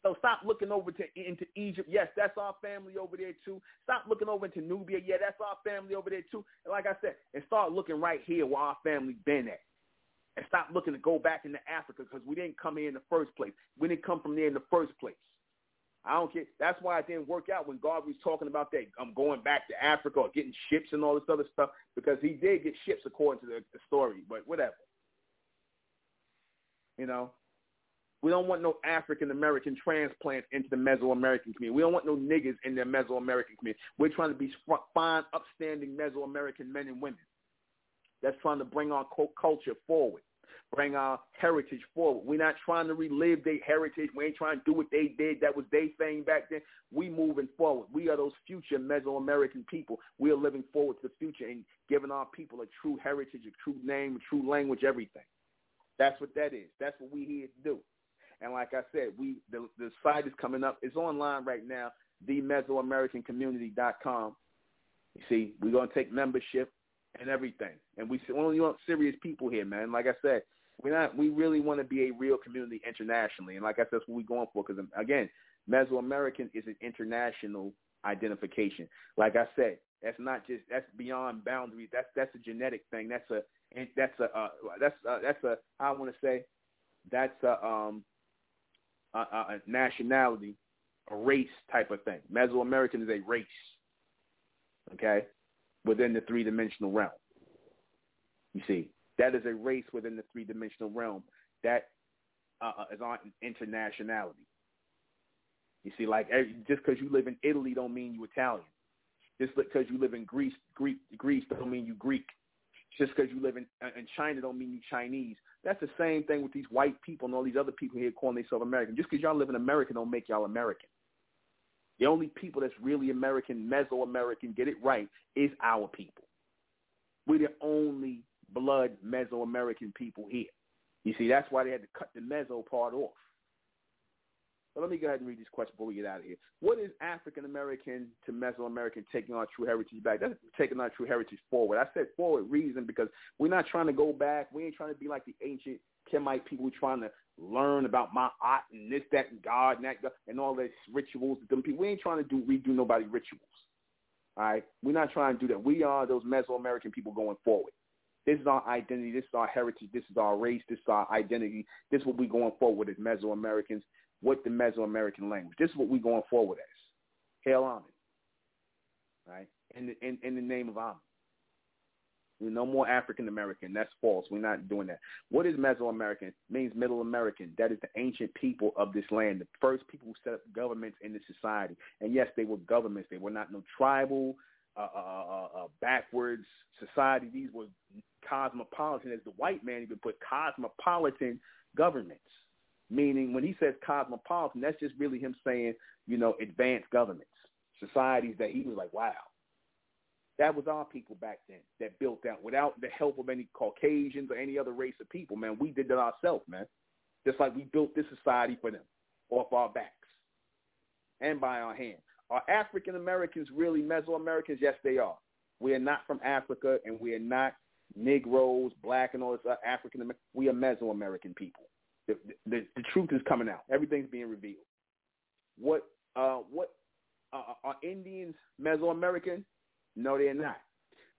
So stop looking over to into Egypt. Yes, that's our family over there too. Stop looking over into Nubia. Yeah, that's our family over there too. And like I said, and start looking right here where our family been at. And stop looking to go back into Africa because we didn't come here in the first place. We didn't come from there in the first place. I don't care. That's why it didn't work out when Garvey was talking about that. I'm going back to Africa or getting ships and all this other stuff because he did get ships according to the, the story. But whatever. You know, we don't want no African American transplants into the Mesoamerican community. We don't want no niggas in the Mesoamerican community. We're trying to be fine, upstanding Mesoamerican men and women. That's trying to bring our culture forward bring our heritage forward. We're not trying to relive their heritage. We ain't trying to do what they did. That was their thing back then. We moving forward. We are those future Mesoamerican people. We are living forward to the future and giving our people a true heritage, a true name, a true language, everything. That's what that is. That's what we here to do. And like I said, we the, the site is coming up. It's online right now, themesoamericancommunity.com. You see, we're going to take membership and everything. And we only want serious people here, man. Like I said, we're not. We really want to be a real community internationally, and like I said, that's what we're going for. Because again, Mesoamerican is an international identification. Like I said, that's not just that's beyond boundaries. That's that's a genetic thing. That's a that's a uh, that's uh, that's a I want to say that's a um a, a nationality, a race type of thing. Mesoamerican is a race. Okay, within the three dimensional realm. You see, that is a race within the three-dimensional realm that uh, as our internationality. You see, like just because you live in Italy don't mean you Italian. Just because you live in Greece, Greek, Greece don't mean you Greek. Just because you live in uh, in China don't mean you Chinese. That's the same thing with these white people and all these other people here calling themselves American. Just because y'all live in America don't make y'all American. The only people that's really American, Mesoamerican, get it right, is our people. We're the only blood Mesoamerican people here. You see, that's why they had to cut the Meso part off. But let me go ahead and read this question before we get out of here. What is African American to Mesoamerican taking our true heritage back? That's taking our true heritage forward. I said forward reason because we're not trying to go back. We ain't trying to be like the ancient Kemite people trying to learn about my art and this, that, and God and that, and all these rituals. Them people. We ain't trying to do redo nobody rituals. All right, we're not trying to do that. We are those Mesoamerican people going forward. This is our identity. This is our heritage. This is our race. This is our identity. This is what we're going forward as Mesoamericans with the Mesoamerican language. This is what we're going forward as. Hail Amen. Right? In the, in, in the name of Amen. No more African American. That's false. We're not doing that. What is Mesoamerican? It means Middle American. That is the ancient people of this land, the first people who set up governments in the society. And yes, they were governments. They were not no tribal, uh, uh, uh, uh backwards society. These were cosmopolitan, as the white man even put cosmopolitan governments. Meaning, when he says cosmopolitan, that's just really him saying, you know, advanced governments, societies that he was like, wow, that was our people back then that built that without the help of any Caucasians or any other race of people, man. We did that ourselves, man. Just like we built this society for them off our backs and by our hand. Are African Americans really Mesoamericans? Yes, they are. We are not from Africa, and we are not Negroes, black, and all this uh, African American. We are Mesoamerican people. The, the, the truth is coming out. Everything's being revealed. What uh, what uh, are Indians Mesoamerican? No, they're not.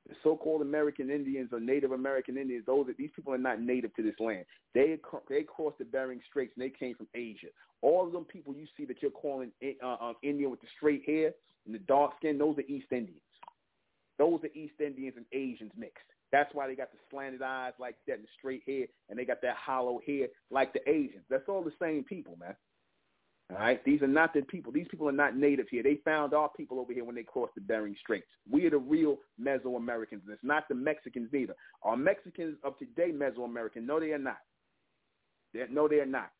The so-called American Indians or Native American Indians, those these people are not native to this land. They they crossed the Bering Straits and they came from Asia. All of them people you see that you're calling uh, uh, Indian with the straight hair and the dark skin, those are East Indians. Those are East Indians and Asians mixed. That's why they got the slanted eyes like that and the straight hair, and they got that hollow hair like the Asians. That's all the same people, man. All right, these are not the people. These people are not native here. They found our people over here when they crossed the Bering Straits. We are the real Mesoamericans, and it's not the Mexicans either. Are Mexicans of today Mesoamerican? No, they are not. They're, no, they are not.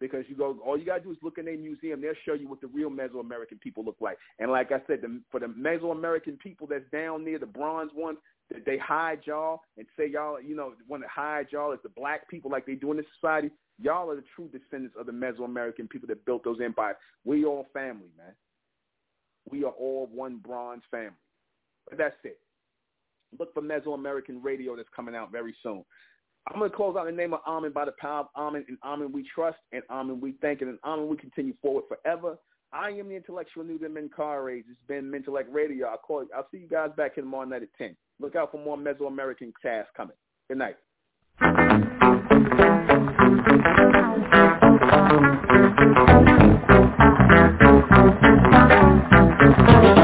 Because you go, all you gotta do is look in a museum. They'll show you what the real Mesoamerican people look like. And like I said, the, for the Mesoamerican people that's down near the bronze ones, they hide y'all and say y'all, you know, want to hide y'all as the black people like they do in this society. Y'all are the true descendants of the Mesoamerican people that built those empires. We all family, man. We are all one bronze family. But that's it. Look for Mesoamerican radio that's coming out very soon. I'm going to close out in the name of Amen by the power of Amen. And Amen we trust, and Amen we thank, and Amen we continue forward forever. I am the intellectual Nuben Menkarayzz. It's been Mentellect Radio. I'll call. I'll see you guys back in tomorrow night at 10. Look out for more Mesoamerican casts coming. Good night. Yeah.